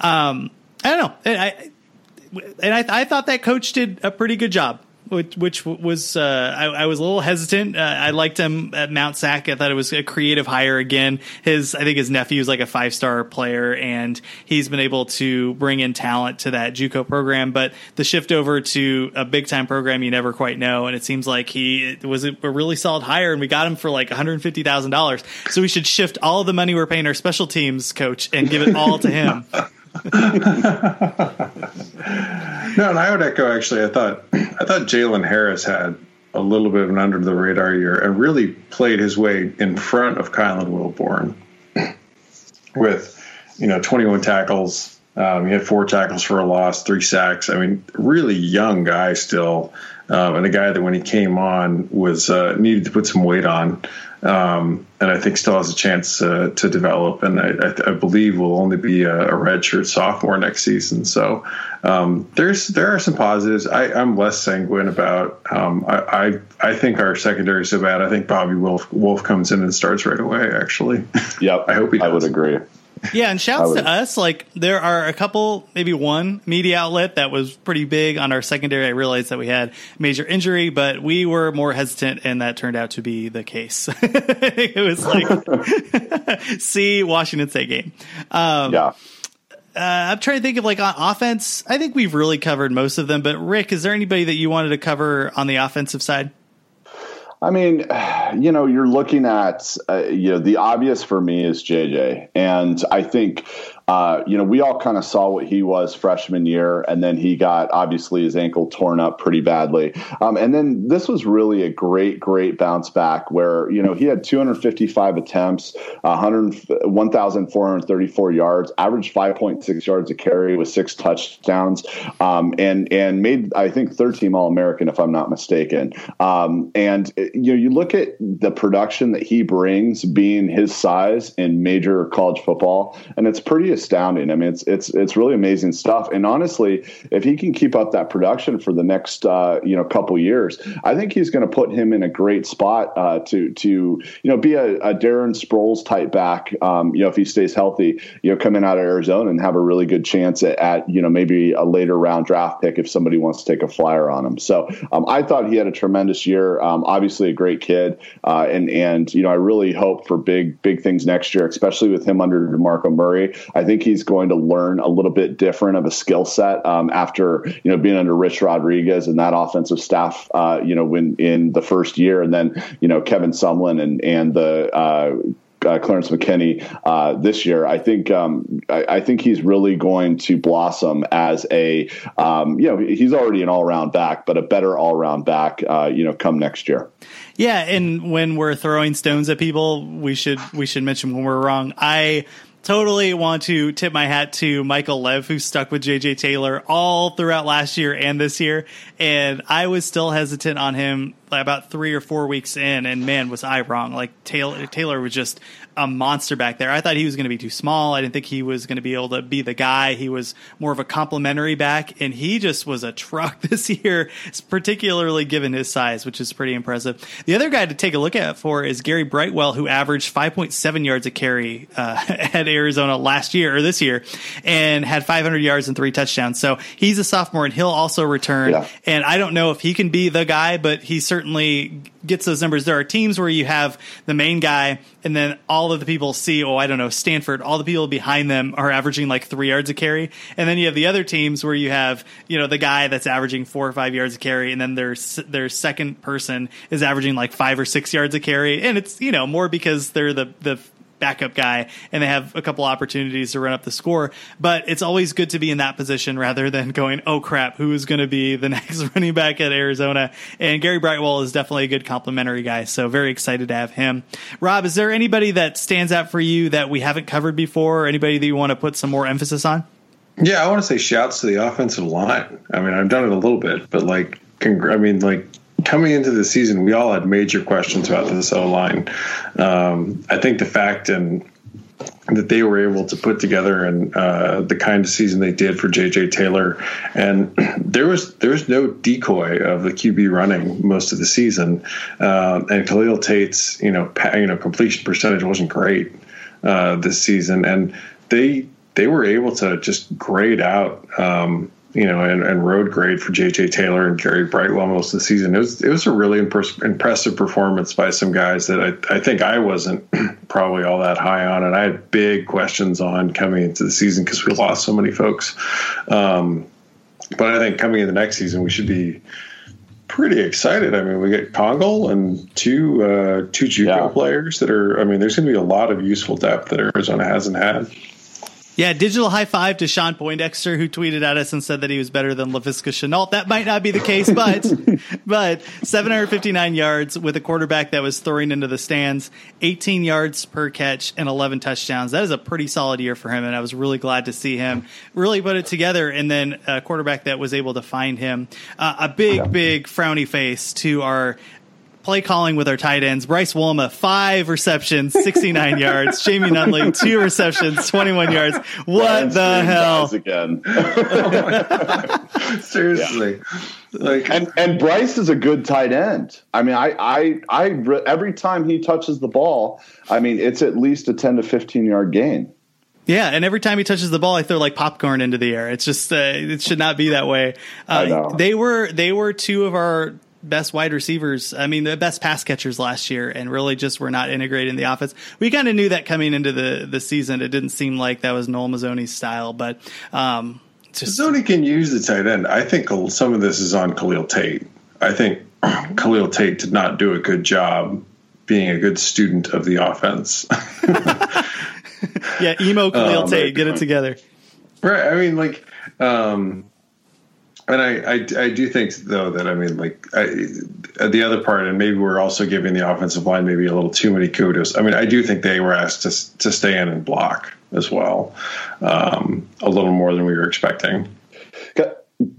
Um, I don't know. And I, and I, I thought that coach did a pretty good job which, which was uh, I, I, was a little hesitant. Uh, I liked him at Mount Sac. I thought it was a creative hire again. His I think his nephew is like a five star player, and he's been able to bring in talent to that JUCO program. But the shift over to a big time program, you never quite know. And it seems like he was a really solid hire, and we got him for like one hundred fifty thousand dollars. So we should shift all the money we're paying our special teams coach and give it all to him. no, and I would echo. Actually, I thought I thought Jalen Harris had a little bit of an under the radar year and really played his way in front of Kylan Wilborn with you know 21 tackles. Um, he had four tackles for a loss, three sacks. I mean, really young guy still, um, and a guy that when he came on was uh, needed to put some weight on um, and I think still has a chance uh, to develop. And I, I, believe will only be a, a redshirt sophomore next season. So um, there's there are some positives. I, am less sanguine about. Um, I, I, I think our secondary is so bad. I think Bobby Wolf Wolf comes in and starts right away. Actually, yep. I hope he. Does. I would agree. Yeah, and shouts to us. Like there are a couple, maybe one media outlet that was pretty big on our secondary. I realized that we had major injury, but we were more hesitant, and that turned out to be the case. it was like see Washington State game. Um, yeah. Uh, I'm trying to think of like on offense. I think we've really covered most of them. But Rick, is there anybody that you wanted to cover on the offensive side? I mean, you know, you're looking at, uh, you know, the obvious for me is JJ. And I think uh, you know, we all kind of saw what he was freshman year, and then he got obviously his ankle torn up pretty badly. Um, and then this was really a great, great bounce back where, you know, he had 255 attempts, 1,434 yards, averaged 5.6 yards a carry with six touchdowns, um, and, and made, I think, third team All American, if I'm not mistaken. Um, and, you know, you look at the production that he brings being his size in major college football, and it's pretty astounding. I mean, it's it's it's really amazing stuff. And honestly, if he can keep up that production for the next uh, you know couple years, I think he's going to put him in a great spot uh, to to you know be a, a Darren Sproles type back. Um, you know, if he stays healthy, you know, coming out of Arizona and have a really good chance at, at you know maybe a later round draft pick if somebody wants to take a flyer on him. So um, I thought he had a tremendous year. Um, obviously, a great kid, uh, and and you know I really hope for big big things next year, especially with him under Demarco Murray. I think he's going to learn a little bit different of a skill set um, after you know being under Rich Rodriguez and that offensive staff. Uh, you know, when in the first year, and then you know Kevin Sumlin and and the. Uh, uh, Clarence McKinney uh, this year. I think um, I, I, think he's really going to blossom as a um, you know he's already an all around back, but a better all around back. Uh, you know, come next year. Yeah, and when we're throwing stones at people, we should we should mention when we're wrong. I totally want to tip my hat to Michael Lev, who stuck with JJ Taylor all throughout last year and this year. And I was still hesitant on him about three or four weeks in. And man, was I wrong. Like Taylor, Taylor was just a monster back there. I thought he was going to be too small. I didn't think he was going to be able to be the guy. He was more of a complimentary back, and he just was a truck this year, particularly given his size, which is pretty impressive. The other guy to take a look at for is Gary Brightwell, who averaged 5.7 yards a carry uh, at Arizona last year or this year, and had 500 yards and three touchdowns. So he's a sophomore, and he'll also return. Yeah. And I don't know if he can be the guy, but he certainly gets those numbers. There are teams where you have the main guy, and then all of the people see, oh, I don't know, Stanford. All the people behind them are averaging like three yards a carry, and then you have the other teams where you have you know the guy that's averaging four or five yards a carry, and then their their second person is averaging like five or six yards a carry, and it's you know more because they're the the backup guy and they have a couple opportunities to run up the score. But it's always good to be in that position rather than going, oh crap, who is going to be the next running back at Arizona? And Gary Brightwell is definitely a good complimentary guy. So very excited to have him. Rob, is there anybody that stands out for you that we haven't covered before or anybody that you want to put some more emphasis on? Yeah, I want to say shouts to the offensive line. I mean, I've done it a little bit, but like, congr- I mean, like coming into the season, we all had major questions about this O line. Um, I think the fact and that they were able to put together and uh, the kind of season they did for JJ Taylor, and there was there was no decoy of the QB running most of the season, uh, and Khalil Tate's you know pa- you know completion percentage wasn't great uh, this season, and they they were able to just grade out. Um, you know, and, and road grade for J.J. Taylor and Gary Brightwell most of the season. It was it was a really impressive performance by some guys that I, I think I wasn't probably all that high on, and I had big questions on coming into the season because we lost so many folks. Um, but I think coming into the next season, we should be pretty excited. I mean, we get Congle and two uh, two JUCO yeah. players that are. I mean, there's going to be a lot of useful depth that Arizona hasn't had. Yeah, digital high five to Shawn Poindexter, who tweeted at us and said that he was better than Laviska Shenault. That might not be the case, but but 759 yards with a quarterback that was throwing into the stands, 18 yards per catch, and 11 touchdowns. That is a pretty solid year for him, and I was really glad to see him really put it together. And then a quarterback that was able to find him uh, a big, big frowny face to our play calling with our tight ends. Bryce Wolma, five receptions, 69 yards. Jamie Nunley, two receptions, 21 yards. What the hell? Again. Seriously. Yeah. Like, and and Bryce is a good tight end. I mean, I I I every time he touches the ball, I mean, it's at least a 10 to 15 yard gain. Yeah, and every time he touches the ball, I throw like popcorn into the air. It's just uh, it should not be that way. Uh, they were they were two of our best wide receivers. I mean, the best pass catchers last year, and really just were not integrated in the offense. We kind of knew that coming into the the season. It didn't seem like that was Noel Mazzone's style, but um, just, Mazzoni can use the tight end. I think some of this is on Khalil Tate. I think Khalil Tate did not do a good job being a good student of the offense. yeah, emo Khalil um, Tate, get it together. Right. I mean, like. Um, and I, I, I, do think though that I mean like I, the other part, and maybe we're also giving the offensive line maybe a little too many kudos. I mean, I do think they were asked to to stay in and block as well, um, a little more than we were expecting.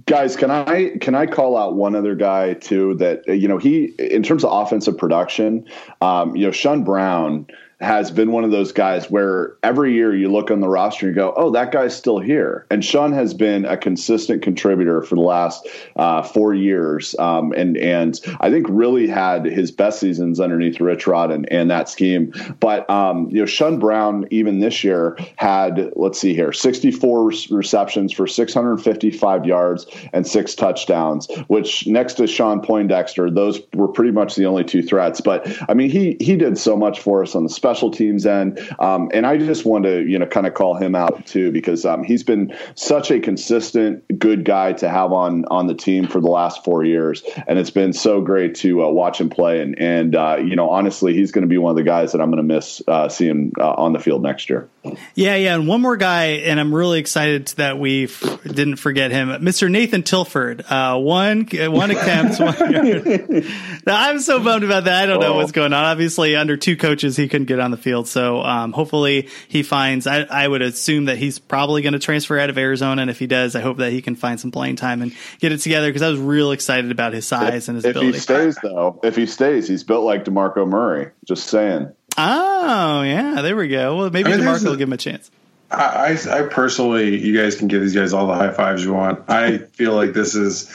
Guys, can I can I call out one other guy too that you know he in terms of offensive production, um, you know Shun Brown has been one of those guys where every year you look on the roster and go, oh, that guy's still here. And Shun has been a consistent contributor for the last uh, four years, um, and and I think really had his best seasons underneath Rich Rod and, and that scheme. But um, you know, Shun Brown even this year had let's see here, 64 receptions for 655 yards and six touchdowns, which next to Shawn Poindexter, those were pretty much the only two threats. But I mean, he he did so much for us on the special special teams end. Um, and I just want to, you know, kind of call him out too because um, he's been such a consistent, good guy to have on on the team for the last four years, and it's been so great to uh, watch him play. And and uh, you know, honestly, he's going to be one of the guys that I'm going to miss uh, seeing uh, on the field next year. Yeah, yeah, and one more guy, and I'm really excited that we f- didn't forget him, Mr. Nathan Tilford. Uh, one one attempt, one. Now, I'm so bummed about that. I don't know oh. what's going on. Obviously, under two coaches, he couldn't get on the field. So um, hopefully he finds. I, I, would assume that he's probably going to transfer out of Arizona, and if he does, I hope that he can find some playing time and get it together. Because I was real excited about his size if, and his if ability. If he stays, though, if he stays, he's built like Demarco Murray. Just saying. Oh yeah, there we go. Well, maybe I mean, Demarco will give him a chance. I, I personally, you guys can give these guys all the high fives you want. I feel like this is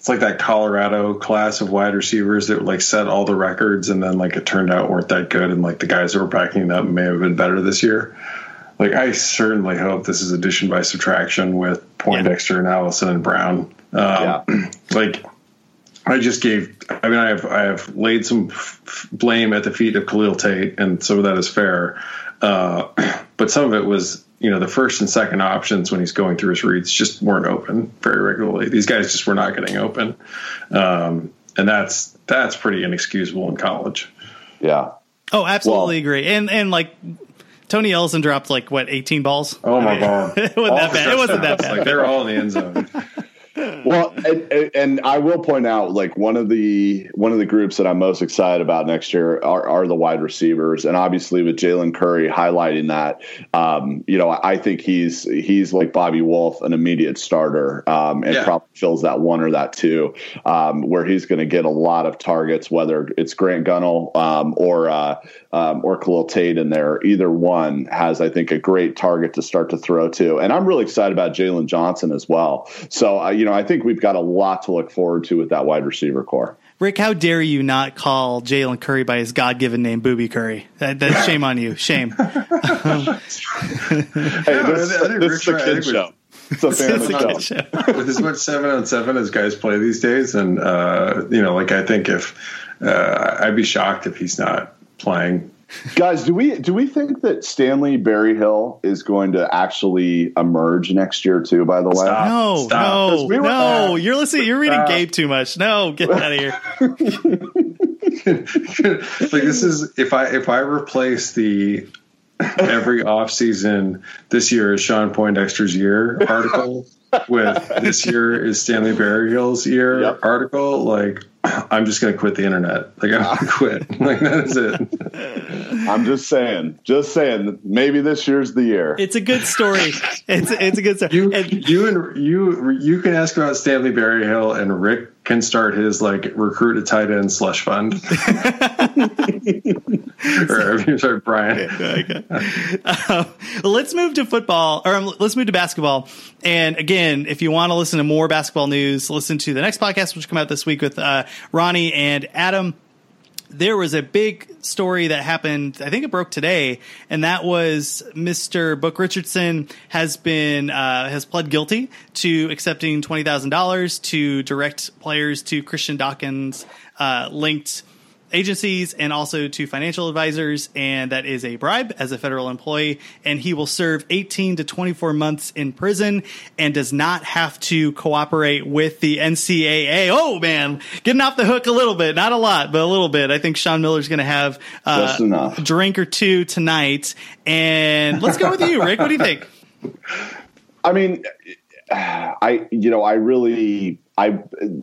it's like that Colorado class of wide receivers that like set all the records and then like it turned out weren't that good and like the guys that were backing up may have been better this year. Like I certainly hope this is addition by subtraction with Poindexter yeah. and Ellison and Brown. Um, yeah. Like I just gave. I mean, I have I have laid some f- blame at the feet of Khalil Tate, and some of that is fair. Uh, but some of it was, you know, the first and second options when he's going through his reads just weren't open very regularly. These guys just were not getting open, um, and that's that's pretty inexcusable in college. Yeah. Oh, absolutely well, agree. And and like Tony Ellison dropped like what eighteen balls. Oh my god! it wasn't that bad. It wasn't that bad. Like they're all in the end zone. well, and, and, I will point out, like one of the one of the groups that I'm most excited about next year are, are the wide receivers, and obviously with Jalen Curry highlighting that, um, you know, I think he's he's like Bobby Wolf, an immediate starter, um, and yeah. probably fills that one or that two, um, where he's going to get a lot of targets, whether it's Grant Gunnell um, or uh, um, or Khalil Tate in there. Either one has, I think, a great target to start to throw to, and I'm really excited about Jalen Johnson as well. So, uh, you know, I think we've got a lot to look forward to with that wide receiver core. Rick, how dare you not call Jalen Curry by his God given name, Booby Curry? That, that's shame on you. Shame. hey, this, this is a kid show. It's a family show. With as much seven on seven as guys play these days, and uh, you know, like I think if uh, I'd be shocked if he's not playing. Guys, do we do we think that Stanley Berryhill is going to actually emerge next year too? By the way, Stop. no, Stop. no, we were, no. You're listening. You're reading Stop. Gabe too much. No, get out of here. like this is if I if I replace the every off season this year is Shawn Poindexter's year article with this year is Stanley Berryhill's year yep. article, like I'm just going to quit the internet. Like I'm going to quit. Like that is it. I'm just saying, just saying. Maybe this year's the year. It's a good story. It's it's a good story. You and, you and you you can ask about Stanley Berryhill, and Rick can start his like recruit a tight end slush fund. or sorry, Brian. Okay, okay. Uh, let's move to football, or um, let's move to basketball. And again, if you want to listen to more basketball news, listen to the next podcast, which come out this week with uh, Ronnie and Adam there was a big story that happened. I think it broke today, and that was Mr. Book Richardson has been uh, has pled guilty to accepting twenty thousand dollars to direct players to Christian Dawkins uh, linked agencies and also to financial advisors, and that is a bribe as a federal employee. And he will serve 18 to 24 months in prison and does not have to cooperate with the NCAA. Oh man, getting off the hook a little bit, not a lot, but a little bit. I think Sean Miller's going to have uh, a drink or two tonight. And let's go with you, Rick. What do you think? I mean, I you know I really I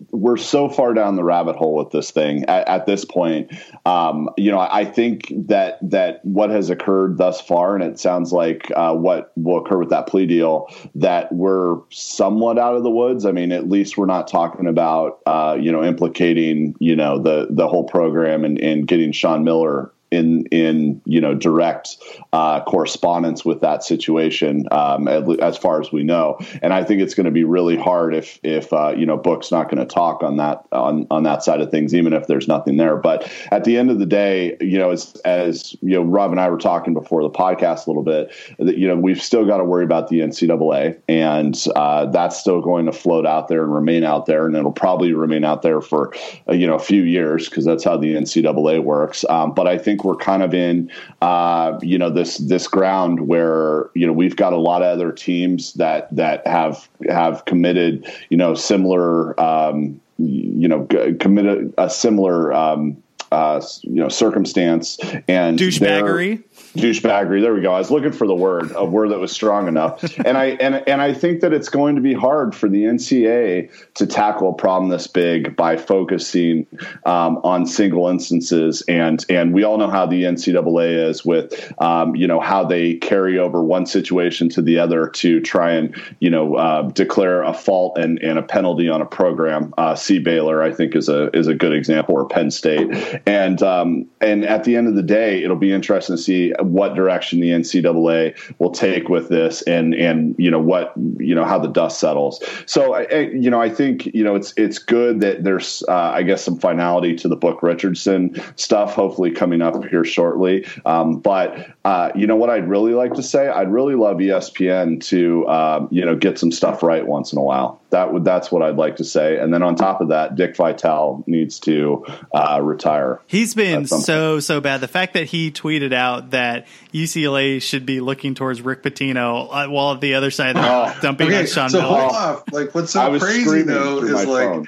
we're so far down the rabbit hole with this thing at, at this point. Um, you know, I think that that what has occurred thus far, and it sounds like uh, what will occur with that plea deal, that we're somewhat out of the woods. I mean, at least we're not talking about uh, you know implicating you know the the whole program and, and getting Sean Miller in in you know direct uh, correspondence with that situation um, as far as we know. And I think it's going to be really hard if if uh, you know book's not going to talk on that on on that side of things even if there's nothing there. But at the end of the day you know as as you know Rob and I were talking before the podcast a little bit that you know we've still got to worry about the NCAA and uh, that's still going to float out there and remain out there and it'll probably remain out there for uh, you know a few years because that's how the NCAA works. Um, but I think think we're kind of in uh, you know this this ground where you know we've got a lot of other teams that that have have committed you know similar um, you know committed a similar um, uh, you know circumstance and douchebaggery douchebaggery. There we go. I was looking for the word, a word that was strong enough. And I and and I think that it's going to be hard for the NCAA to tackle a problem this big by focusing um, on single instances. And and we all know how the NCAA is with um, you know how they carry over one situation to the other to try and you know uh, declare a fault and, and a penalty on a program. Uh, C Baylor, I think, is a is a good example, or Penn State. And um, and at the end of the day, it'll be interesting to see what direction the NCAA will take with this, and and you know what you know how the dust settles. So I, you know I think you know it's it's good that there's uh, I guess some finality to the book Richardson stuff. Hopefully coming up here shortly. Um, but uh, you know what I'd really like to say? I'd really love ESPN to um, you know get some stuff right once in a while. That would that's what I'd like to say. And then on top of that, Dick Vitale needs to uh, retire. He's been so so bad. The fact that he tweeted out that UCLA should be looking towards Rick Pitino uh, while at the other side oh, dumping okay, on Sean so Miller. Hold off. Like what's so crazy though is like phone.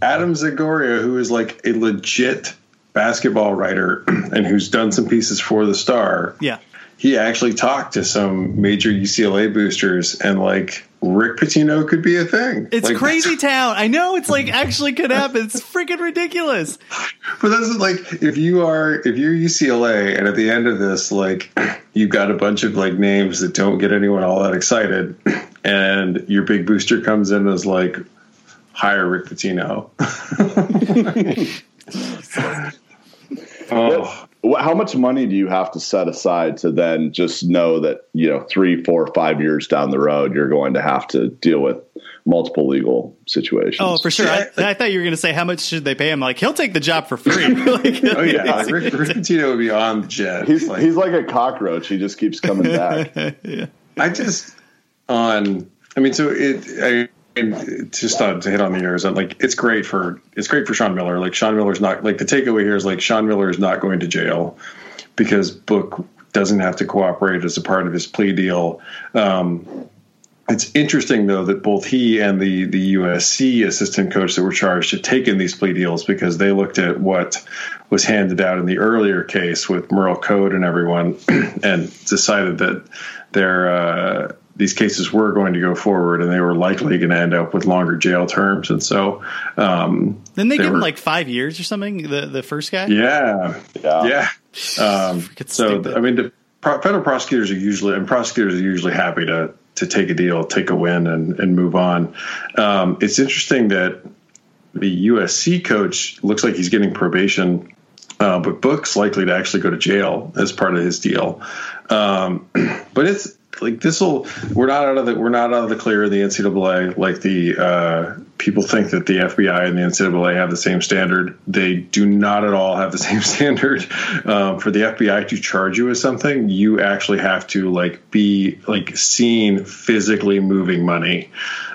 Adam Zagoria, who is like a legit basketball writer and who's done some pieces for the Star. Yeah he actually talked to some major UCLA boosters and like Rick Pitino could be a thing. It's like, crazy town. I know it's like actually could happen. It's freaking ridiculous. But that's like if you are if you're UCLA and at the end of this like you've got a bunch of like names that don't get anyone all that excited and your big booster comes in as like hire Rick Pitino. oh how much money do you have to set aside to then just know that you know three four five years down the road you're going to have to deal with multiple legal situations? Oh for sure. I, I, thought you were going to say how much should they pay him? Like he'll take the job for free. Like, oh yeah. Rick, Rick Pitino would be on the jet. He's like, he's like a cockroach. He just keeps coming back. Yeah. i just on i mean so it I, and just to hit on the Arizona, like it's great for it's great for Sean Miller. Like Sean Miller's not like the takeaway here is like Sean Miller is not going to jail because Book doesn't have to cooperate as a part of his plea deal. Um, it's interesting though that both he and the the USC assistant coach that were charged had taken these plea deals because they looked at what was handed out in the earlier case with Merl Code and everyone, and decided that their uh, these cases were going to go forward and they were likely going to end up with longer jail terms. And so, um, then they, they give were, him like five years or something. The the first guy, yeah, yeah. yeah. Um, so I mean, the pro- federal prosecutors are usually and prosecutors are usually happy to to take a deal, take a win, and and move on. Um, it's interesting that the USC coach looks like he's getting probation. Uh, but Book's likely to actually go to jail as part of his deal. Um, but it's like this will we're not out of the we're not out of the clear of the NCAA. Like the uh, people think that the FBI and the NCAA have the same standard. They do not at all have the same standard. Um, for the FBI to charge you with something, you actually have to like be like seen physically moving money.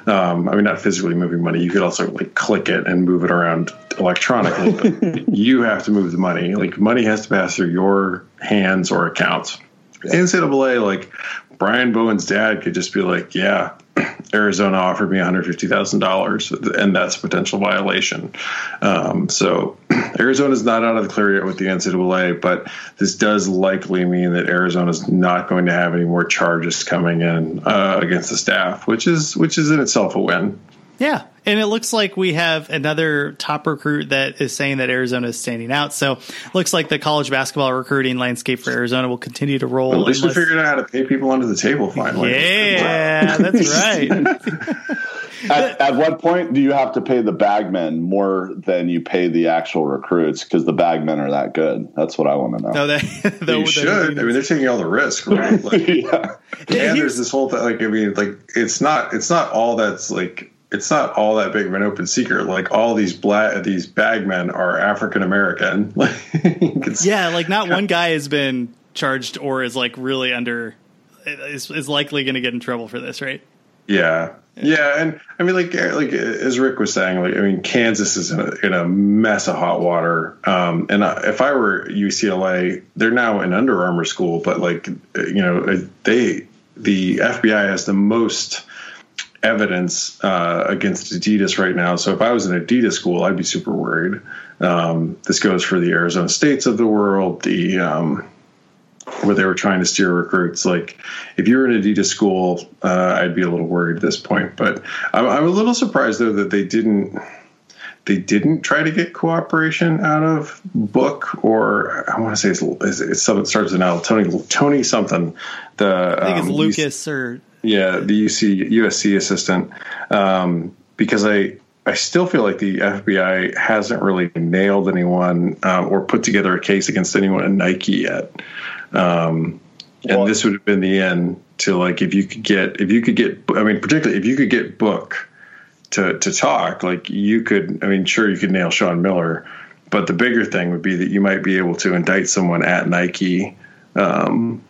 Um, I mean, not physically moving money. You could also like click it and move it around electronically. but you have to move the money. Like money has to pass through your hands or accounts. NCAA, like Brian Bowen's dad could just be like, yeah, Arizona offered me $150,000, and that's a potential violation. Um, so Arizona's not out of the clear yet with the NCAA, but this does likely mean that Arizona's not going to have any more charges coming in uh, against the staff, which is which is in itself a win. Yeah, and it looks like we have another top recruit that is saying that Arizona is standing out. So looks like the college basketball recruiting landscape for Arizona will continue to roll. At least unless... we figured out how to pay people under the table finally. Yeah, that's right. at, at, what point do you have to pay the bagmen more than you pay the actual recruits? Because the bagmen are that good. That's what I want to know. No, they, you should. I mean, they're taking all the risk, right? Like, yeah. And there's this whole thing. Like, I mean, like it's not. It's not all that's like it's not all that big of an open secret. Like all these black these bagmen are African American. yeah, like not one guy has been charged or is like really under is, is likely going to get in trouble for this, right? Yeah. yeah, and I mean, like, eh, like eh, as Rick was saying, like, I mean, Kansas is in a, in a mess of hot water. Um, and if I were UCLA, they're now an Under Armour school, but like, eh, you know, they the FBI has the most evidence uh, against Adidas right now. So if I was an Adidas school, I'd be super worried. Um, this goes for the Arizona States of the world, the um, where they were trying to steer recruits. Like if you're an Adidas school, uh, I'd be a little worried at this point. But I'm, I'm a little surprised though that they didn't they didn't try to get cooperation out of Book or I want to say it's, it's, it's something starts with an L. Tony Tony something. The I think um, it's Lucas or yeah, the UC USC assistant, um, because I I still feel like the FBI hasn't really nailed anyone uh, or put together a case against anyone at Nike yet. Um, and well, this would have been the end to like if you could get if you could get I mean particularly if you could get book to to talk like you could I mean sure you could nail Sean Miller, but the bigger thing would be that you might be able to indict someone at Nike um,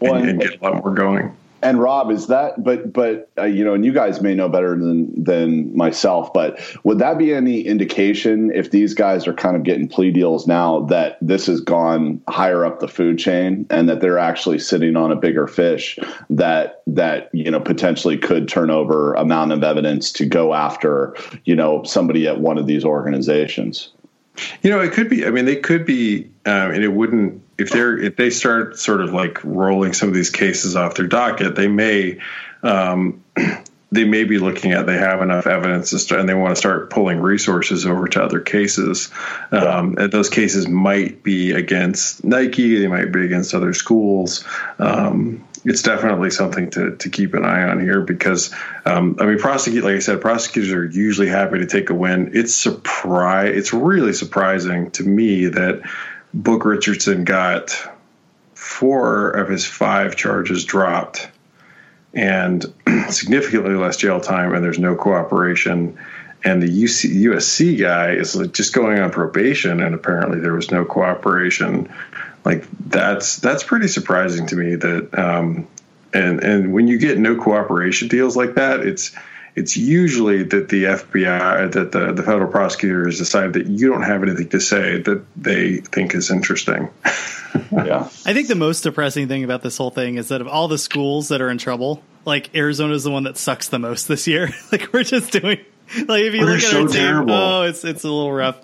well, and, and, get a lot more going. And Rob, is that but but uh, you know, and you guys may know better than than myself, but would that be any indication if these guys are kind of getting plea deals now that this has gone higher up the food chain and that they're actually sitting on a bigger fish that that you know potentially could turn over a mountain of evidence to go after you know somebody at one of these organizations? You know, it could be. I mean, they could be, um, and it wouldn't if they're if they start sort of like rolling some of these cases off their docket, they may um, they may be looking at they have enough evidence start, and they want to start pulling resources over to other cases. Um, those cases might be against Nike, they might be against other schools. Um, it's definitely something to, to keep an eye on here because um, I mean prosecute like I said prosecutors are usually happy to take a win. It's surprise it's really surprising to me that Book Richardson got four of his five charges dropped and significantly less jail time, and there's no cooperation. And the UC, USC guy is just going on probation, and apparently there was no cooperation. Like that's that's pretty surprising to me. That um, and and when you get no cooperation deals like that, it's it's usually that the FBI, that the, the federal prosecutor has decided that you don't have anything to say that they think is interesting. yeah. I think the most depressing thing about this whole thing is that of all the schools that are in trouble, like Arizona is the one that sucks the most this year. like we're just doing, like if you we're look at so our team, terrible. oh, it's it's a little rough.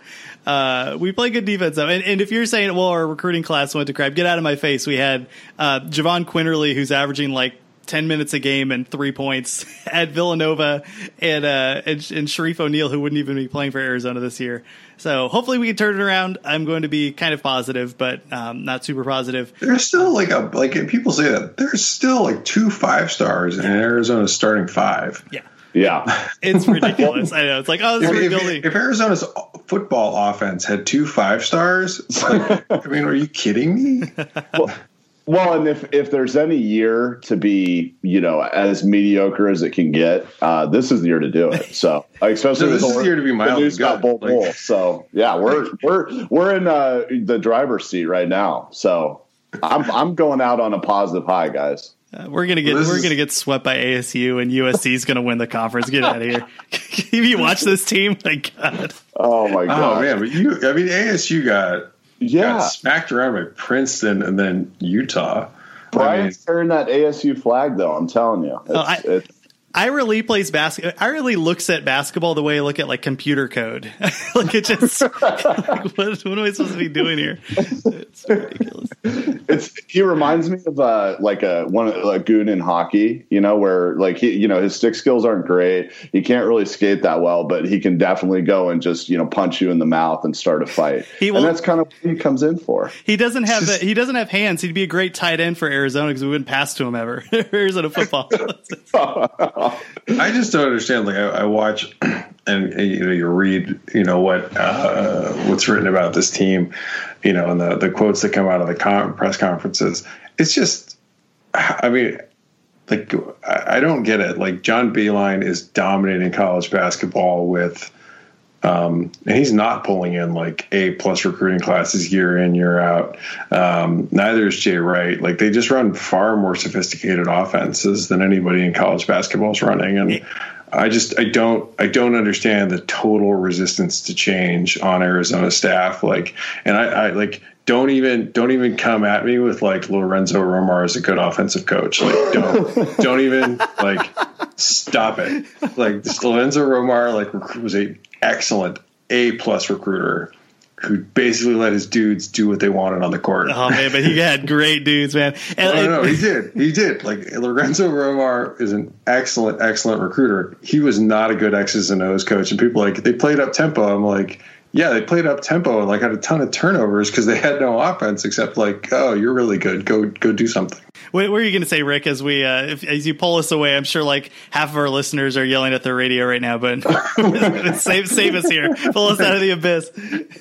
Uh, we play good defense though, and, and, if you're saying, well, our recruiting class went to crap, get out of my face. We had uh, Jahvon Quinerly, who's averaging like 10 minutes a game and three points at Villanova and, uh, and, and Shareef O'Neal, who wouldn't even be playing for Arizona this year. So hopefully we can turn it around. I'm going to be kind of positive, but um, not super positive. There's still like a, like people say that there's still like two five stars in Arizona's starting five. Yeah. Yeah. It's ridiculous. I know. It's like, oh, this if, if, if, Arizona's football offense had two five stars, like, I mean, are you kidding me? Well, well, and if if there's any year to be, you know, as mediocre as it can get, uh, this is the year to do it. So, especially so this is the year to be mildly good. Got Bowl like, So, yeah, we're we're we're in uh, the driver's seat right now. So, I'm I'm going out on a positive high, guys. Uh, we're gonna get well, we're is... gonna get swept by ASU and USC is gonna win the conference. Get out of here! if you watch this team? My God! Oh my God! Oh man! But you, I mean, ASU got yeah. got smacked around by Princeton and then Utah. Brian's I mean, carrying that ASU flag, though. I'm telling you, it's, oh, I, it's, really plays basketball. I really looks at basketball the way I look at like computer code. like it just, like, what, what, am I supposed to be doing here? It's ridiculous. It's he reminds me of uh, like a one a goon in hockey. You know, where like he, you know, his stick skills aren't great. He can't really skate that well, but he can definitely go and just you know punch you in the mouth and start a fight. He and that's kind of what he comes in for. He doesn't have the, he doesn't have hands. He'd be a great tight end for Arizona because we wouldn't pass to him ever. Arizona football. I just don't understand. Like I, I watch and, you know you read you know what uh, what's written about this team, you know, and the the quotes that come out of the con- press conferences. It's just, I mean, like I don't get it. Like John Beilein is dominating college basketball with. Um, and he's not pulling in like A plus recruiting classes year in year out. Um, neither is Jay Wright. Like they just run far more sophisticated offenses than anybody in college basketball is running, and I just I don't I don't understand the total resistance to change on Arizona staff. Like, and I, I like don't even don't even come at me with like Lorenzo Romar is a good offensive coach. Like don't don't even like stop it. Like Lorenzo Romar like was a excellent A plus recruiter who basically let his dudes do what they wanted on the court. Oh man, but he had great dudes, man. And, oh, no, he did. He did. Like Lorenzo Romar is an excellent, excellent recruiter. He was not a good X's and O's coach. And people like they played up tempo. I'm like, yeah, they played up tempo and like had a ton of turnovers because they had no offense except like, oh, you're really good. Go go do something. What were you going to say, Rick? As we uh, if, as you pull us away, I'm sure like half of our listeners are yelling at their radio right now. But save save us here, pull us out of the abyss.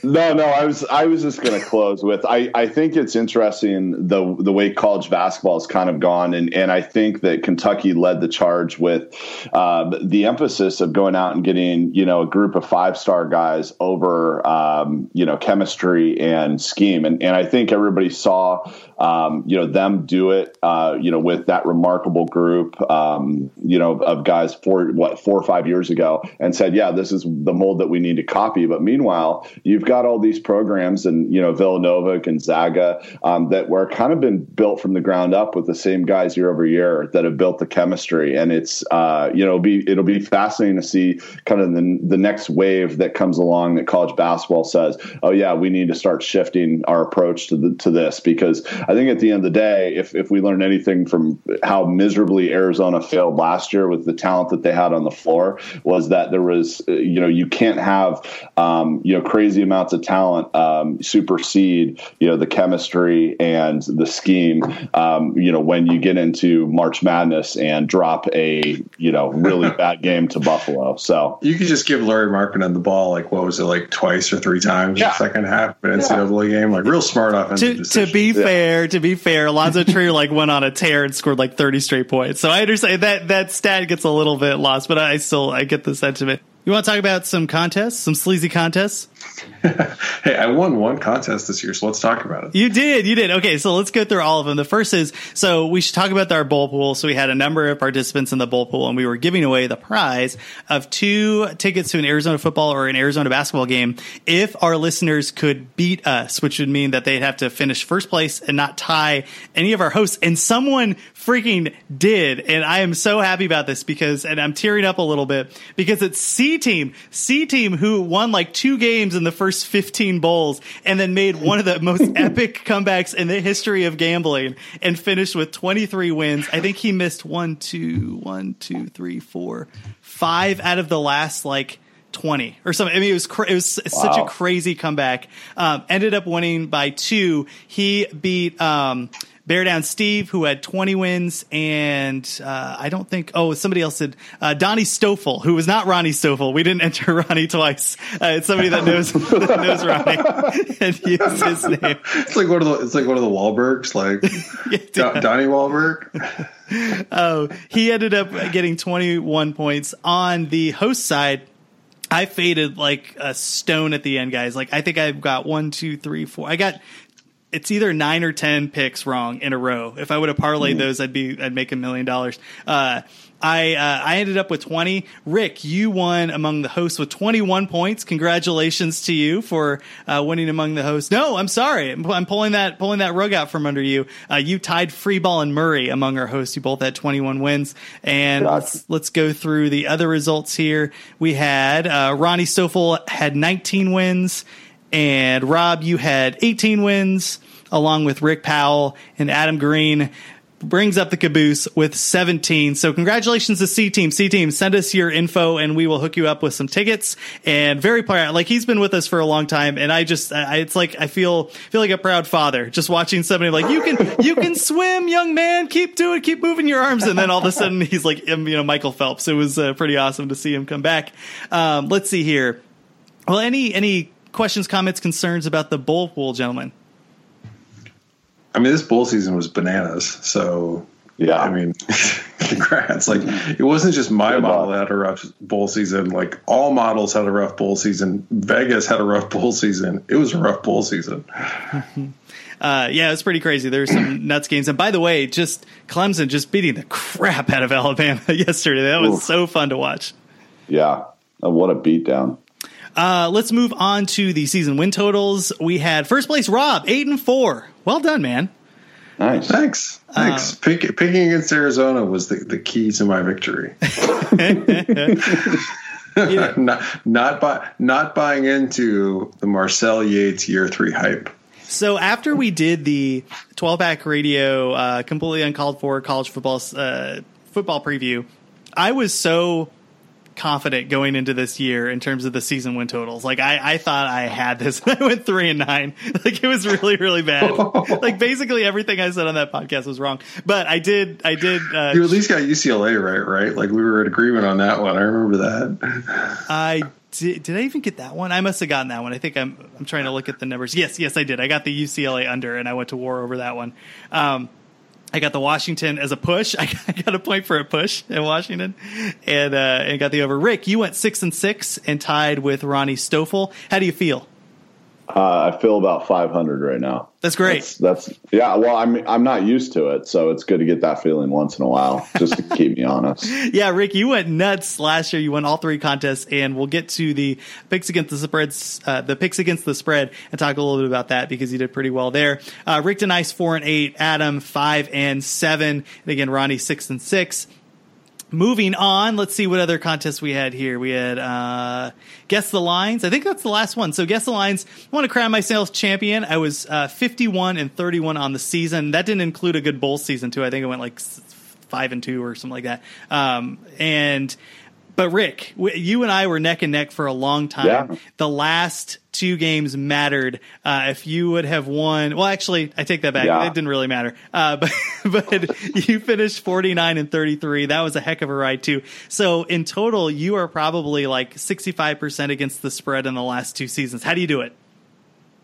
No, no, I was I was just going to close with I I think it's interesting the the way college basketball has kind of gone, and and I think that Kentucky led the charge with um, the emphasis of going out and getting you know a group of five star guys over um, you know chemistry and scheme, and and I think everybody saw um, you know them do it uh, you know with that remarkable group um, you know of guys four what four or five years ago and said yeah this is the mold that we need to copy. But meanwhile you've got all these programs and you know Villanova Gonzaga um, that were kind of been built from the ground up with the same guys year over year that have built the chemistry. And it's uh, you know it'll be it'll be fascinating to see kind of the, the next wave that comes along that college basketball says oh yeah we need to start shifting our approach to the, to this. Because I think at the end of the day, if, if we learn anything from how miserably Arizona failed last year with the talent that they had on the floor, was that there was, you know, you can't have, um, you know, crazy amounts of talent um, supersede, you know, the chemistry and the scheme, um, you know, when you get into March Madness and drop a, you know, really bad game to Buffalo. So you could just give Lauri Markkanen the ball, like, what was it, like twice or three times yeah. the second half of an NCAA yeah. game? Like, real smart offensive to, to be yeah. fair, to be fair, Alonzo Trier like went on a tear and scored like 30 straight points. So I understand that that stat gets a little bit lost, but I still I get the sentiment. You want to talk about some contests, some sleazy contests? Hey, I won one contest this year, so let's talk about it. You did, you did. Okay, so let's go through all of them. The first is so we should talk about our bowl pool. So we had a number of participants in the bowl pool, and we were giving away the prize of two tickets to an Arizona football or an Arizona basketball game if our listeners could beat us, which would mean that they'd have to finish first place and not tie any of our hosts. And someone freaking did, and I am so happy about this because, and I'm tearing up a little bit because it's C Team, C Team who won like two games in the first 15 bowls and then made one of the most epic comebacks in the history of gambling and finished with 23 wins. I think he missed one, two, one, two, three, four, five out of the last like 20 or something. I mean, it was cra- it was wow. such a crazy comeback. Um, ended up winning by two. He beat um, Bear Down Steve, who had 20 wins, and uh, I don't think, oh, somebody else did. Uh, Donnie Stoffel, who was not Ronnie Stoffel. We didn't enter Ronnie twice. Uh, it's somebody that knows that knows Ronnie and use his name. It's like one of the it's like one of the Wahlbergs, like yeah, Donnie Wahlberg. oh, he ended up getting 21 points on the host side. I faded like a stone at the end, guys. Like I think I've got one, two, three, four. I got it's either nine or ten picks wrong in a row. If I would have parlayed those, I'd be I'd make a million dollars. Uh, I uh, I ended up with twenty. Rick, you won among the hosts with twenty one points. Congratulations to you for uh, winning among the hosts. No, I'm sorry, I'm, I'm, pulling that pulling that rug out from under you. Uh, you tied Freeball and Murray among our hosts. You both had twenty one wins. And let's let's go through the other results here. We had uh, Ronnie Stoffel had nineteen wins. And Rob, you had 18 wins along with Rick Powell and Adam Green brings up the caboose with 17. So congratulations to C Team. C Team, send us your info and we will hook you up with some tickets. And very proud, like he's been with us for a long time. And I just, I, it's like, I feel, feel like a proud father just watching somebody like, you can, you can swim, young man. Keep doing, keep moving your arms. And then all of a sudden he's like, you know, Michael Phelps. It was uh, pretty awesome to see him come back. Um, let's see here. Well, any, any questions, comments, concerns about the bowl pool, gentlemen? I mean, this bowl season was bananas. So yeah, I mean, congrats! Like it wasn't just my Good model that had a rough bowl season. Like all models had a rough bowl season. Vegas had a rough bowl season. It was a rough bowl season. Uh, yeah, it's pretty crazy. There's some nuts games. And by the way, just Clemson just beating the crap out of Alabama yesterday. That was Oof. so fun to watch. Yeah, uh, what a beatdown. Uh, let's move on to the season win totals. We had first place Rob, eight and four. Well done, man. Nice. Thanks. Thanks. Uh, Pick, picking against Arizona was the, the key to my victory. not not buy, not buying into the Marcel Yates year three hype. So after we did the 12 pack radio, uh, completely uncalled for college football uh, football preview, I was so confident going into this year in terms of the season win totals. Like I, I thought I had this. I went three and nine. Like it was really, really bad. like basically everything I said on that podcast was wrong. But I did, I did. Uh, you at least got UCLA right, right? Like we were in agreement on that one. I remember that. I did, did I even get that one? I must have gotten that one. I think I'm I'm trying to look at the numbers. Yes, yes, I did. I got the UCLA under, and I went to war over that one. Um, I got the Washington as a push. I got a point for a push in Washington, and uh, and got the over. Rick, you went six and six and tied with Ronnie Stoffel. How do you feel? Uh, I feel about 500 right now. That's great. That's, that's, yeah. Well, I'm I'm not used to it, so it's good to get that feeling once in a while, just to keep me honest. Yeah, Rick, you went nuts last year. You won all three contests, and we'll get to the picks against the spreads, uh, the picks against the spread, and talk a little bit about that because you did pretty well there. Uh, Rick Denice four and eight, Adam five and seven, and again Ronnie six and six moving on, let's see what other contests we had here. We had uh, guess the lines. I think that's the last one. So guess the lines. I want to crown myself champion. I was uh, 51 and 31 on the season. That didn't include a good bowl season too. I think I went like five and two or something like that. Um, and but Rick, you and I were neck and neck for a long time. Yeah. The last two games mattered. Uh, if you would have won, well, actually, I take that back. Yeah. It didn't really matter. Uh, but but you finished forty nine and thirty three. That was a heck of a ride too. So in total, you are probably like sixty five percent against the spread in the last two seasons. How do you do it?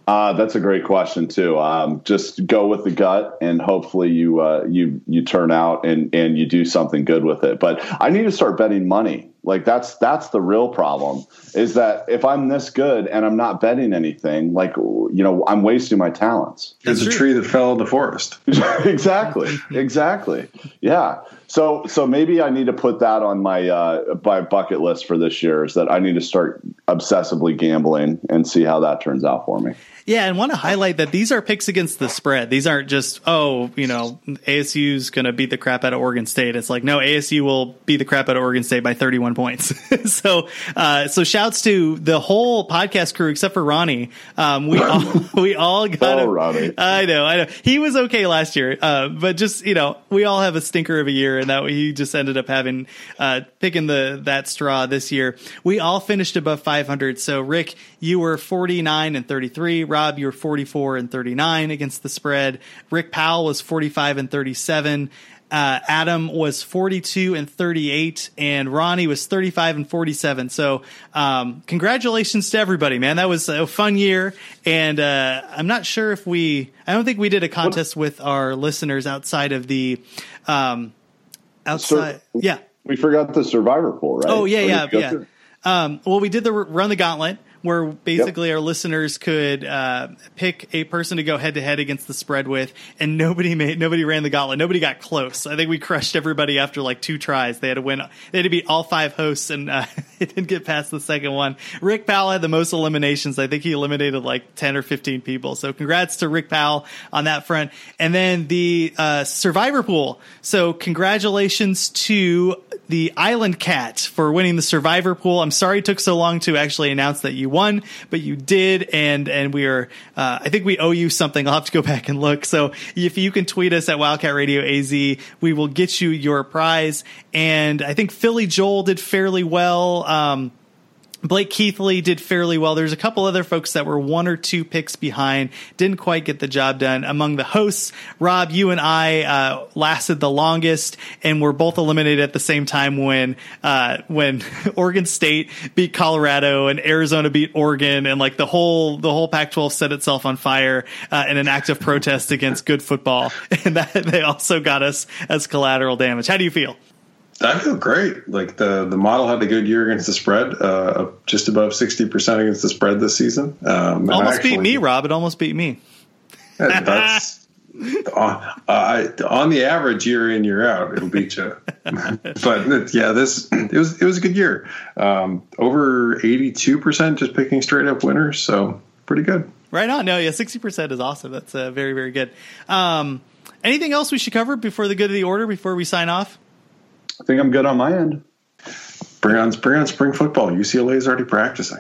Uh, that's a great question too. Um, just go with the gut, and hopefully you uh, you you turn out and and you do something good with it. But I need to start betting money. Like that's that's the real problem. Is that if I'm this good and I'm not betting anything, like you know, I'm wasting my talents. It's a tree that fell in the forest. exactly. Exactly. Yeah. So so maybe I need to put that on my uh, my bucket list for this year. Is that I need to start obsessively gambling and see how that turns out for me. Yeah, and want to highlight that these are picks against the spread. These aren't just oh, you know, ASU's going to beat the crap out of Oregon State. It's like no, ASU will beat the crap out of Oregon State by 31 points. so, uh, so shouts to the whole podcast crew except for Ronnie. Um, we all we all got. Oh, Ronnie. I know, I know. He was okay last year, uh, but just you know, we all have a stinker of a year, and that he just ended up having uh, picking the that straw this year. We all finished above 500. So, Rick, you were 49 and 33. Rob, you were 44 and 39 against the spread. Rick Powell was 45 and 37. Uh, Adam was 42 and 38, and Ronnie was 35 and 47. So, um, congratulations to everybody, man. That was a fun year. And uh, I'm not sure if we, I don't think we did a contest with our listeners outside of the, um, outside. Sur- yeah. We forgot the survivor pool, right? Oh, yeah, yeah, yeah. Um, well, we did the run the gauntlet where basically yep. our listeners could uh, pick a person to go head to head against the spread with, and nobody made nobody ran the gauntlet. Nobody got close. I think we crushed everybody after like two tries. They had to win. They had to beat all five hosts, and uh, it didn't get past the second one. Rick Powell had the most eliminations. I think he eliminated like ten or fifteen people. So congrats to Rick Powell on that front. And then the uh, survivor pool. So congratulations to the Island Cat for winning the survivor pool. I'm sorry it took so long to actually announce that you won, but you did, and and we are. Uh, I think we owe you something. I'll have to go back and look. So if you can tweet us at Wildcat Radio AZ, we will get you your prize. And I think Philly Joel did fairly well. Um, Blake Keithley did fairly well. There's a couple other folks that were one or two picks behind, didn't quite get the job done. Among the hosts, Rob, you and I uh, lasted the longest, and were both eliminated at the same time when uh, when Oregon State beat Colorado and Arizona beat Oregon, and like the whole the whole Pac-12 set itself on fire uh, in an act of protest against good football, and that they also got us as collateral damage. How do you feel? I feel great. Like the the model had a good year against the spread, uh, just above sixty percent against the spread this season. Um, almost actually, beat me, Rob. It almost beat me. That's uh, on the average year in year out, it'll beat you. but yeah, this it was it was a good year. Um, over eighty two percent just picking straight up winners, so pretty good. Right on. No, yeah, sixty percent is awesome. That's uh, very very good. Um, anything else we should cover before the good of the order before we sign off? I think I'm good on my end. Bring on, bring on spring football. UCLA is already practicing.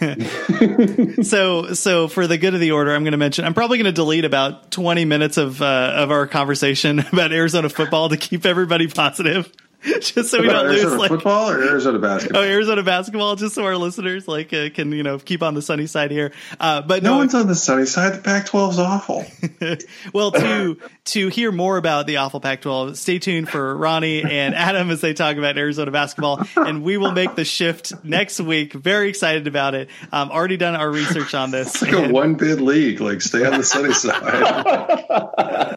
so, so for the good of the order, I'm going to mention. I'm probably going to delete about 20 minutes of uh, of our conversation about Arizona football to keep everybody positive. just so we don't Arizona lose like football or Arizona basketball. oh Arizona basketball, just so our listeners like uh, can you know keep on the sunny side here. Uh, but no no, one's on the sunny side. The Pac-12 is awful. well to to hear more about the awful Pac-12, stay tuned for Ronnie and Adam as they talk about Arizona basketball, and we will make the shift next week. Very excited about it. Um, already done our research on this. It's like a one-bid league. Like stay on the sunny side.